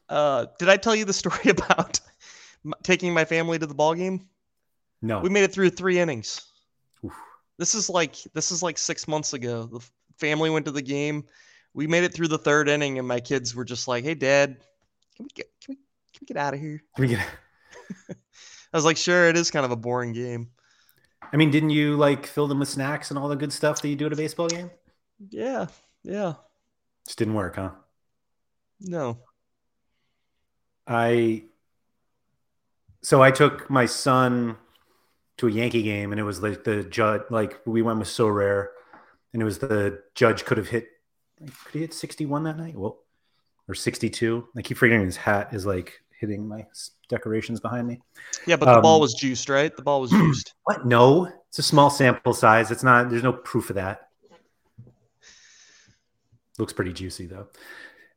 uh, did I tell you the story about taking my family to the ball game? No. We made it through three innings. Oof. This is like this is like six months ago. The family went to the game. We made it through the third inning, and my kids were just like, "Hey, Dad, can we get can we can we get out of here?" Can we get? I was like, "Sure, it is kind of a boring game." I mean, didn't you like fill them with snacks and all the good stuff that you do at a baseball game? Yeah, yeah. Just didn't work, huh? No. I so I took my son to a Yankee game, and it was like the judge, like we went with Sorare, and it was the judge could have hit, could he hit 61 that night? Well, or 62. I keep forgetting his hat is like hitting my decorations behind me. Yeah, but the um, ball was juiced, right? The ball was juiced. What? No, it's a small sample size. It's not. There's no proof of that. Looks pretty juicy though.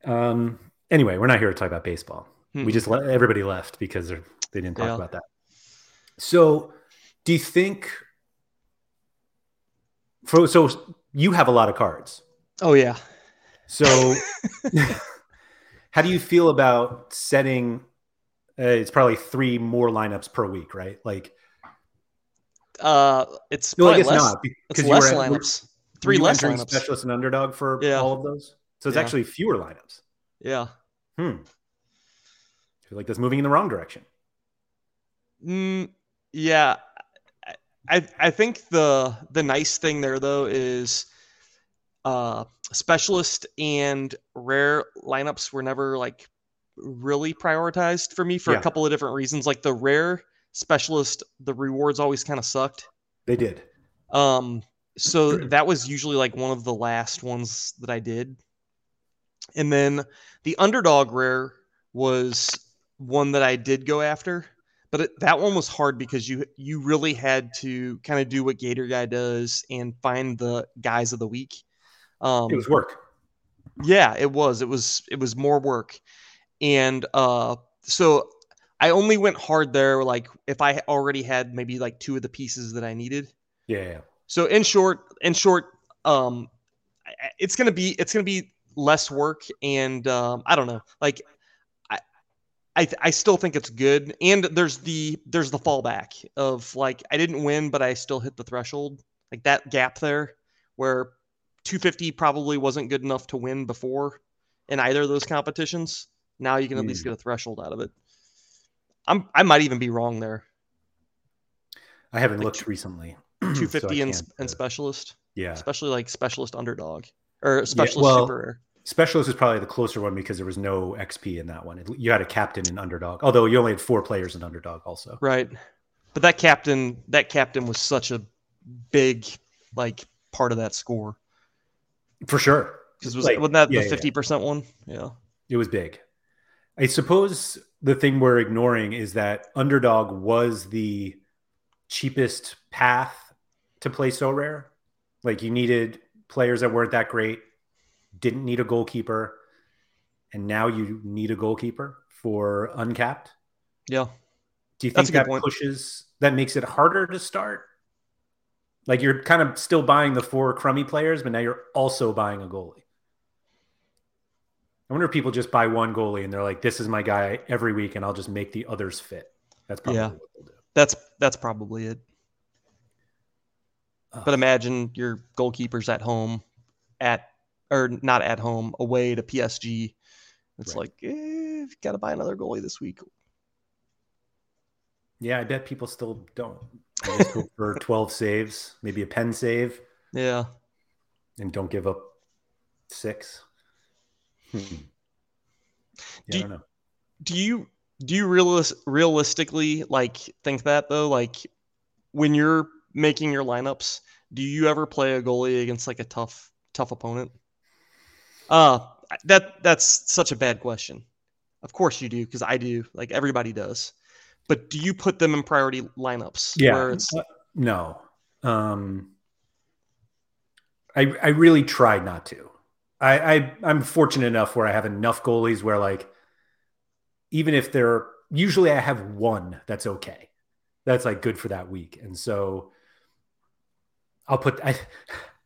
Um. Anyway, we're not here to talk about baseball. Hmm. We just let everybody left because they didn't talk yeah. about that. So do you think for so you have a lot of cards? Oh yeah. So how do you feel about setting uh, it's probably three more lineups per week, right? Like uh it's no, I guess less, not because you less were, lineups. Three less lineups. Specialist and underdog for yeah. all of those. So it's yeah. actually fewer lineups. Yeah. Hmm. Feel like that's moving in the wrong direction. Mm, yeah, I I think the the nice thing there though is uh specialist and rare lineups were never like really prioritized for me for yeah. a couple of different reasons. Like the rare specialist, the rewards always kind of sucked. They did. Um so that was usually like one of the last ones that I did. And then the underdog rare was one that I did go after but it, that one was hard because you you really had to kind of do what Gator Guy does and find the guys of the week. Um, it was work. Yeah, it was. It was it was more work, and uh, so I only went hard there. Like if I already had maybe like two of the pieces that I needed. Yeah. So in short, in short, um, it's gonna be it's gonna be less work, and um, I don't know, like I, I still think it's good. And there's the there's the fallback of like I didn't win, but I still hit the threshold. Like that gap there where 250 probably wasn't good enough to win before in either of those competitions. Now you can at mm. least hmm. get a threshold out of it. I'm I might even be wrong there. I haven't like looked recently. 250 so and, and specialist. Yeah. Especially like specialist underdog or specialist yeah, well, super Specialist is probably the closer one because there was no XP in that one. You had a captain in underdog, although you only had four players in underdog also. Right. But that captain, that captain was such a big like part of that score. For sure. Because was Like, wasn't that yeah, the yeah. fifty percent one? Yeah. It was big. I suppose the thing we're ignoring is that underdog was the cheapest path to play Sorare. Like you needed players that weren't that great, didn't need a goalkeeper, and now you need a goalkeeper for uncapped. Yeah. Do you think that point. pushes that makes it harder to start? Like you're kind of still buying the four crummy players, but now you're also buying a goalie. I wonder if people just buy one goalie and they're like, "This is my guy every week, and I'll just make the others fit." That's probably Yeah. what they'll do. That's that's probably it. Ugh. But imagine your goalkeeper's at home, at or not at home, away to PSG. It's Right. like, eh, got to buy another goalie this week. Yeah, I bet people still don't. They just go for twelve saves, maybe a pen save, Yeah. and don't give up six. Hmm. Yeah, Do I don't know. Do you do you realis- realistically like think that though? Like when you're making your lineups, do you ever play a goalie against like a tough tough opponent? Uh that that's such a bad question. Of course you do because I do. Like everybody does. But do you put them in priority lineups? Yeah. Where it's Uh, no. Um, I I really try not to. I, I I'm fortunate enough where I have enough goalies where like even if they're usually I have one that's okay. That's like good for that week. And so I'll put I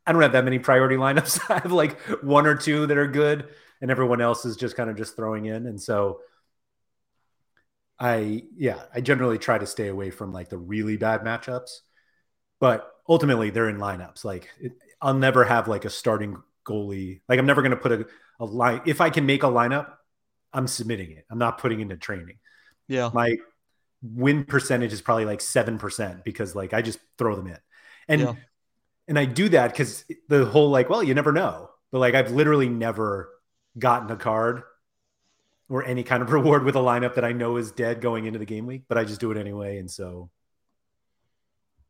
I don't have that many priority lineups. I have like one or two that are good and everyone else is just kind of just throwing in. And so I yeah, I generally try to stay away from like the really bad matchups, but ultimately they're in lineups. Like it, I'll never have like a starting goalie. Like I'm never going to put a, a line. If I can make a lineup, I'm submitting it. I'm not putting into training. yeah. My win percentage is probably like seven percent because like I just throw them in, and Yeah. And I do that because the whole like, well, you never know. But like I've literally never gotten a card or any kind of reward with a lineup that I know is dead going into the game week, but I just do it anyway, and so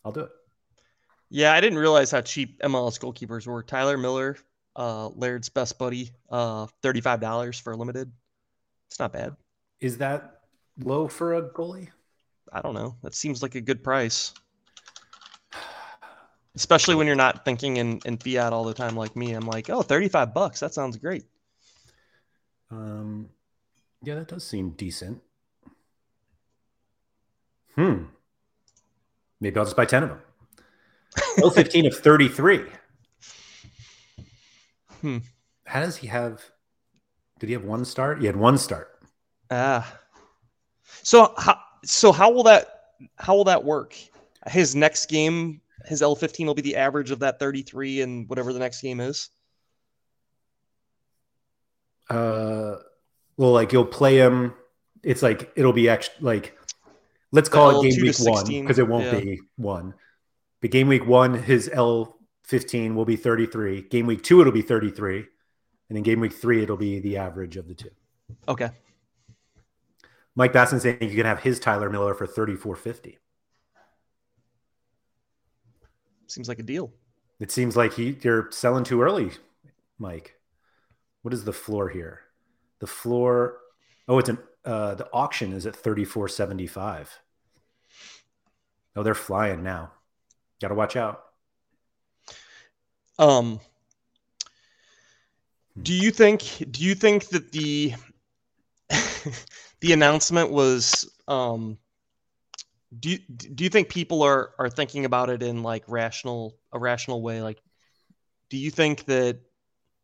I'll do it. Yeah, I didn't realize how cheap MLS goalkeepers were. Tyler Miller, uh, Laird's best buddy, uh, thirty-five dollars for a limited. It's not bad. Is that low for a goalie? I don't know. That seems like a good price, especially when you're not thinking in, in fiat all the time like me. I'm like, oh, 35 bucks. That sounds great. Um, yeah, that does seem decent. Hmm. Maybe I'll just buy 10 of them. L 15 of 33. Hmm. How does he have? Did he have one start? He had one start. Ah. So how so how will that how will that work? His next game, his L15 will be the average of that 33 and whatever the next game is? Uh, well, like you'll play him. It's like it'll be actually like let's call it game week one because it won't yeah. be one. But game week one, his L15 will be 33. Game week two, it'll be 33. And in game week three, it'll be the average of the two. Okay. Mike Basson saying you can have his Tyler Miller for 3450. Seems like a deal. It seems like he you're selling too early, Mike. What is the floor here? The floor. Oh, it's an uh, the auction is at thirty four seventy five. Oh, they're flying now. Got to watch out. Um do you think do you think that the the announcement was um do you, do you think people are are thinking about it in like rational a rational way? Like do you think that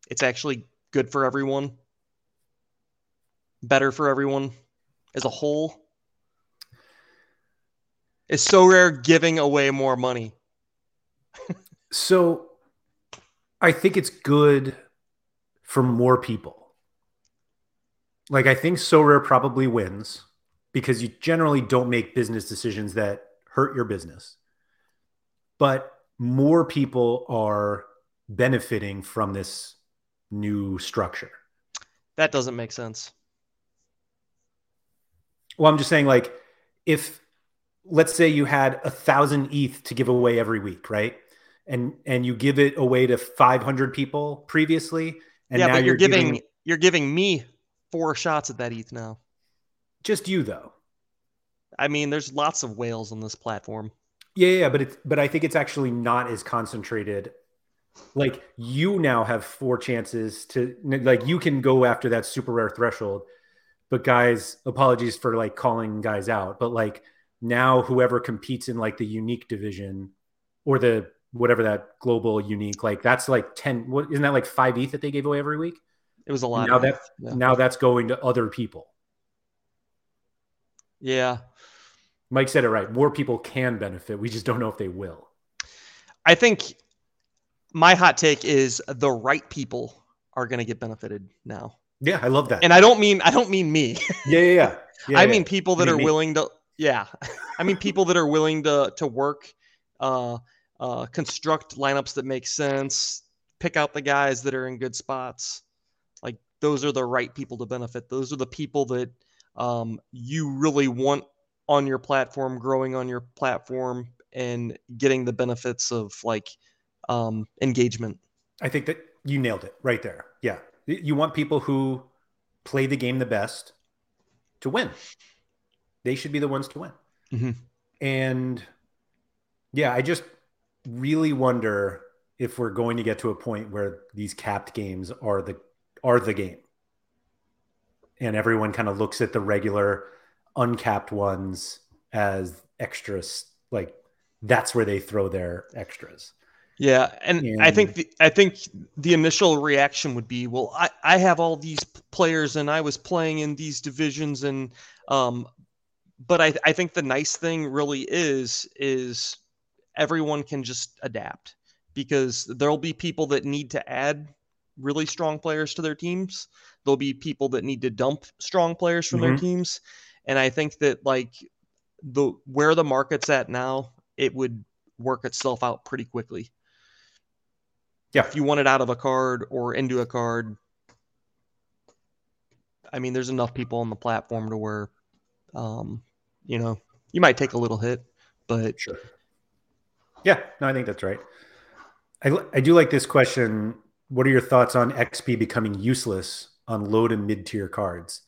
it's actually good for everyone? Better for everyone as a whole? Is Sorare giving away more money. So, I think it's good for more people. Like I think Sorare probably wins because you generally don't make business decisions that hurt your business. But more people are benefiting from this new structure. that doesn't make sense Well, I'm just saying, like, if let's say you had a thousand ETH to give away every week, right? And and you give it away to 500 people previously, and yeah, now but you're, you're giving, giving you're giving me four shots at that ETH now. Just you though. I mean, there's lots of whales on this platform. Yeah, yeah, but it's but I think it's actually not as concentrated. Like you now have four chances to like you can go after that super rare threshold. But guys, apologies for like calling guys out, but like now whoever competes in like the unique division or the whatever that global unique, like that's like 10 what isn't that like 5 ETH that they gave away every week? It was a lot. Now that- yeah. Now that's going to other people. Yeah. Mike said it right. More people can benefit. We just don't know if they will. I think my hot take is the right people are going to get benefited now. Yeah, I love that. And I don't mean I don't mean me. yeah, yeah, yeah. Yeah, I yeah. mean people that are me. willing to yeah. I mean people that are willing to to work uh uh construct lineups that make sense, pick out the guys that are in good spots. Like those are the right people to benefit. Those are the people that um you really want on your platform, growing on your platform and getting the benefits of like um engagement. I think that you nailed it right there. Yeah. You want people who play the game the best to win. They should be the ones to win. Mhm. And yeah, I just really wonder if we're going to get to a point where these capped games are the are the game. And everyone kind of looks at the regular uncapped ones as extras like that's where they throw their extras. Yeah, and I think the, I think the initial reaction would be, well, I, I have all these players and I was playing in these divisions and um but I I think the nice thing really is is everyone can just adapt because there'll be people that need to add really strong players to their teams. There'll be people that need to dump strong players from their Mhm. teams. And I think that like the where the market's at now, it would work itself out pretty quickly Yeah. if you want it out of a card or into a card, I mean, there's enough people on the platform to where, um, you know, you might take a little hit, but Sure. Yeah, no, I think that's right. I, I do like this question. What are your thoughts on XP becoming useless on low to mid tier cards?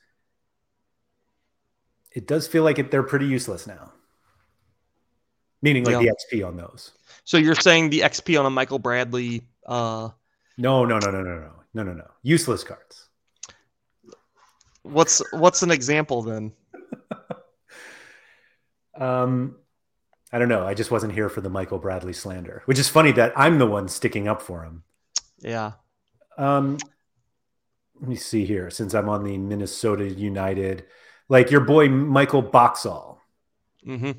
It does feel like it, they're pretty useless now. Meaning like Yeah. the XP on those. so you're saying the XP on a Michael Bradley, uh, No, no, no, no, no, no, no, no, no. Useless cards. what's what's an example then? Um, I don't know. I just wasn't here for the Michael Bradley slander, which is funny that I'm the one sticking up for him. Yeah, Um, let me see here. Since I'm on the Minnesota United, like your boy Michael Boxall, hmm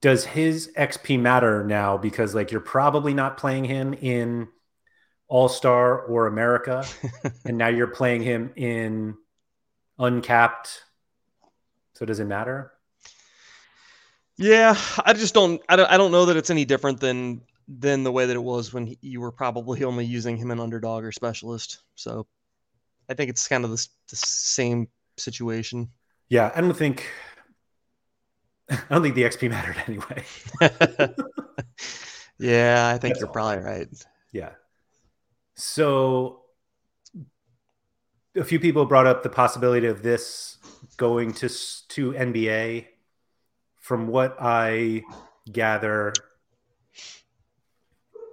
does his XP matter now? Because like you're probably not playing him in All Star or America, and now you're playing him in Uncapped. So does it matter? yeah. I just don't, I don't, I don't know that it's any different than than the way that it was when he, you were probably only using him in underdog or specialist. So I think it's kind of the, the same situation. Yeah, I don't think. I don't think the XP mattered anyway. yeah, I think That's you're all. probably right. Yeah. So a few people brought up the possibility of this going to to NBA. From what I gather,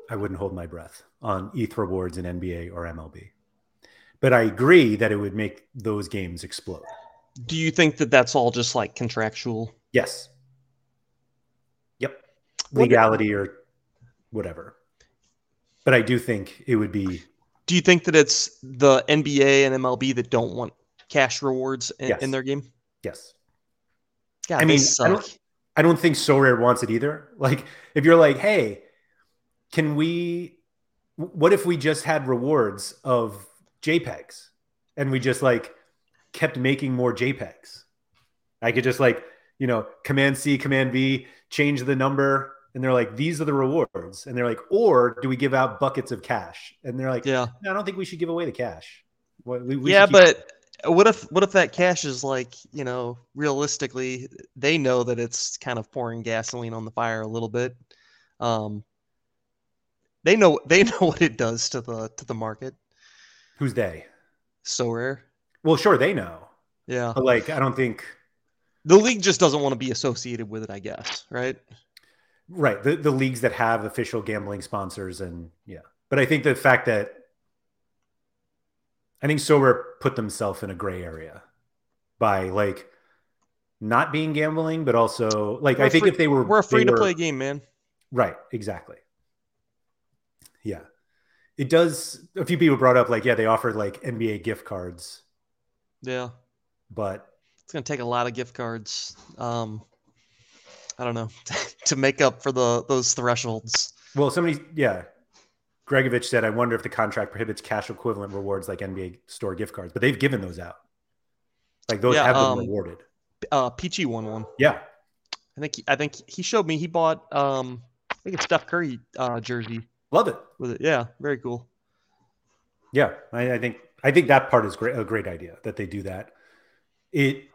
I wouldn't hold my breath on ETH rewards in NBA or MLB. But I agree that it would make those games explode. Do you think that that's all just like contractual? Yes. Yep. What- Legality or whatever. But I do think it would be Do you think that it's the NBA and MLB that don't want cash rewards in, Yes. in their game? yes. God, I mean, I don't- I don't think Sorare wants it either. Like, if you're like, hey, can we? What if we just had rewards of JPEGs and we just like kept making more JPEGs? I could just like, you know, Command C, Command V, change the number, and they're like, these are the rewards, and they're like, or do we give out buckets of cash? And they're like, yeah, no, I don't think we should give away the cash. We- we yeah, but what if what if that cash is like you know realistically they know that it's kind of pouring gasoline on the fire a little bit um they know they know what it does to the to the market Who's they? Sorare Well, sure, they know. yeah But like, I don't think the league just doesn't want to be associated with it i guess right right the the leagues that have official gambling sponsors and yeah. But I think the fact that I think Sorare put themselves in a gray area by like not being gambling, but also like We're I think free- if they were we're a free to play game man Right, exactly. Yeah. It does a few people brought up like, yeah, they offered like NBA gift cards, yeah but it's gonna take a lot of gift cards um i don't know to make up for the those thresholds well, somebody yeah. Gregovich said, I wonder if the contract prohibits cash equivalent rewards like NBA store gift cards, but they've given those out. Like those Yeah, have been um, rewarded. uh peachy won one Yeah. I think I think he showed me he bought um I think it's Steph Curry uh jersey Love it. with it. Yeah, very cool. Yeah, I, I think I think that part is great. A great idea that they do that. It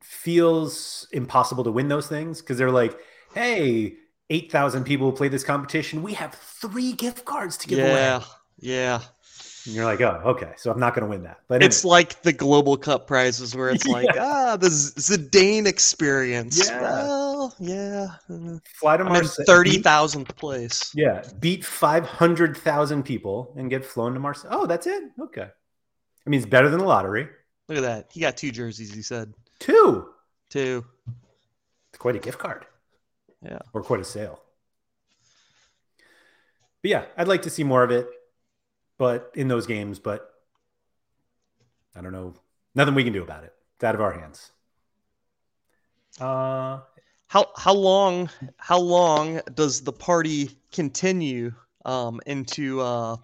feels impossible to win those things because they're like, "Hey, eight thousand people play this competition. We have three gift cards to give yeah, away." yeah. And you're like, "Oh, okay, so I'm not going to win that." But It's like the Global Cup prizes where it's like ah the Zidane experience. Yeah. Well, yeah. uh, fly to I'm in Marseille. thirty beat- thousandth place. Yeah, beat five hundred thousand people and get flown to Marseille. Oh, that's it. Okay. I mean, it's better than the lottery. Look at that. He got two jerseys. He said Two. two. It's quite a gift card. Yeah. Or quite a sale. But yeah, I'd like to see more of it, but in those games, but I don't know. Nothing we can do about it. It's out of our hands. Uh How how long how long does the party continue um, into uh,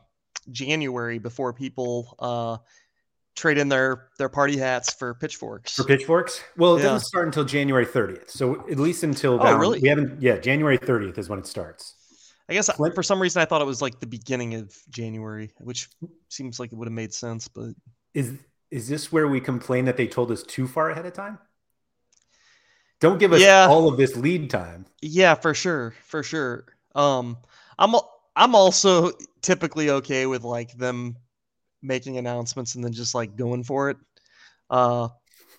January before people uh, trade in their their party hats for pitchforks? for pitchforks? Well, it Yeah. doesn't start until January 30th. So at least until Oh, really? we haven't yeah, January 30th is when it starts. I guess for some reason I thought it was like the beginning of January, which seems like it would have made sense, but Is is this where we complain that they told us too far ahead of time? Don't give us Yeah. all of this lead time. yeah, for sure, for sure. Um, I'm I'm also typically okay with like them making announcements and then just like going for it. Uh,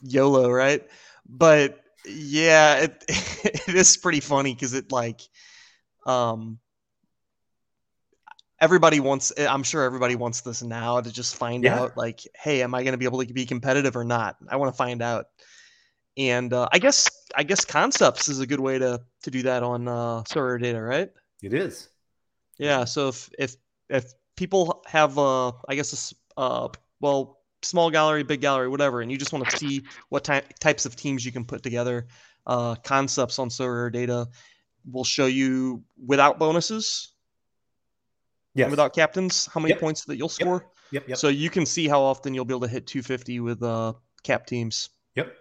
YOLO, right? But yeah, it it is pretty funny because it like, um, everybody wants. I'm sure everybody wants this now to just find Yeah. out like, hey, am I going to be able to be competitive or not? I want to find out. And uh, I guess I guess concepts is a good way to to do that on uh, SorareData, right? It is. Yeah. So if if if people have uh I guess a uh well small gallery, big gallery, whatever, and you just want to see what ty- types of teams you can put together, uh, concepts on SorareData will show you without bonuses, Yes. without captains, how many Yep. points that you'll score. yep. Yep. So you can see how often you'll be able to hit 250 with uh cap teams. Yep.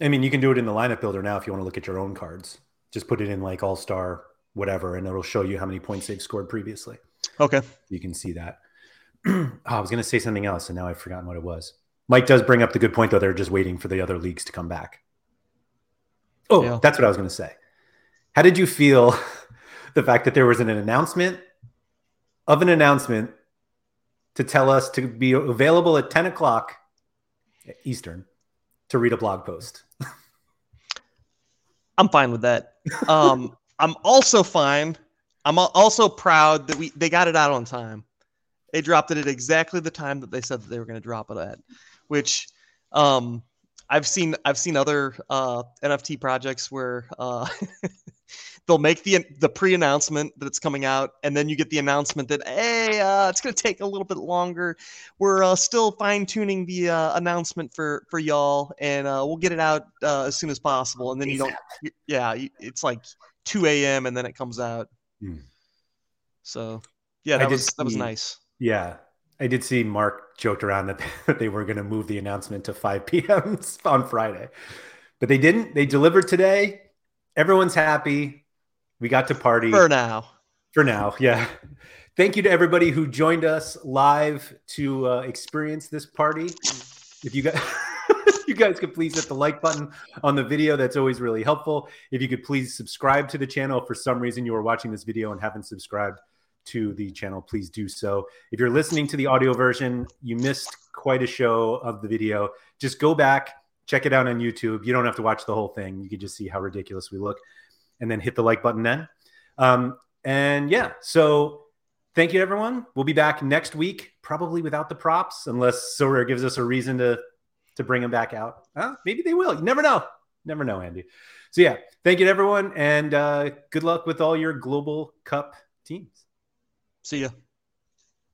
I mean, you can do it in the lineup builder now if you want to look at your own cards. Just put it in like all star, whatever, and it'll show you how many points they've scored previously. Okay. You can see that. oh, I was going to say something else, and now I've forgotten what it was. Mike does bring up the good point, though. They're just waiting for the other leagues to come back. Oh, Yeah. that's what I was going to say. How did you feel the fact that there was an announcement of an announcement to tell us to be available at 10 o'clock Eastern to read a blog post? I'm fine with that. Um, I'm also fine. I'm also proud that we they got it out on time. They dropped it at exactly the time that they said that they were going to drop it at, which um, I've seen I've seen other uh, NFT projects where uh, they'll make the the pre-announcement that it's coming out, and then you get the announcement that hey, uh, it's going to take a little bit longer. We're uh, still fine tuning the uh, announcement for for y'all, and uh, we'll get it out uh, as soon as possible. And then you don't yeah, it's like 2 a.m. and then it comes out. Hmm. So yeah, that was that was nice. Yeah. I did see Mark joked around that that they were going to move the announcement to 5 p.m. on Friday, but they didn't. They delivered today. Everyone's happy. We got to party. For now, For now, yeah. Thank you to everybody who joined us live to uh, experience this party. If you guys, you guys could please hit the like button on the video, that's always really helpful. If you could please subscribe to the channel. If for some reason you are watching this video and haven't subscribed to the channel, please do so. If you're listening to the audio version, you missed quite a show of the video. Just go back, check it out on YouTube. You don't have to watch the whole thing. You can just see how ridiculous we look, and then hit the like button then. Um, and yeah, so thank you everyone. We'll be back next week, probably without the props, unless Sorare gives us a reason to to bring them back out. Huh? Maybe they will. You never know. Never know, Andy. So yeah, thank you to everyone, and uh, good luck with all your global cup teams. See ya.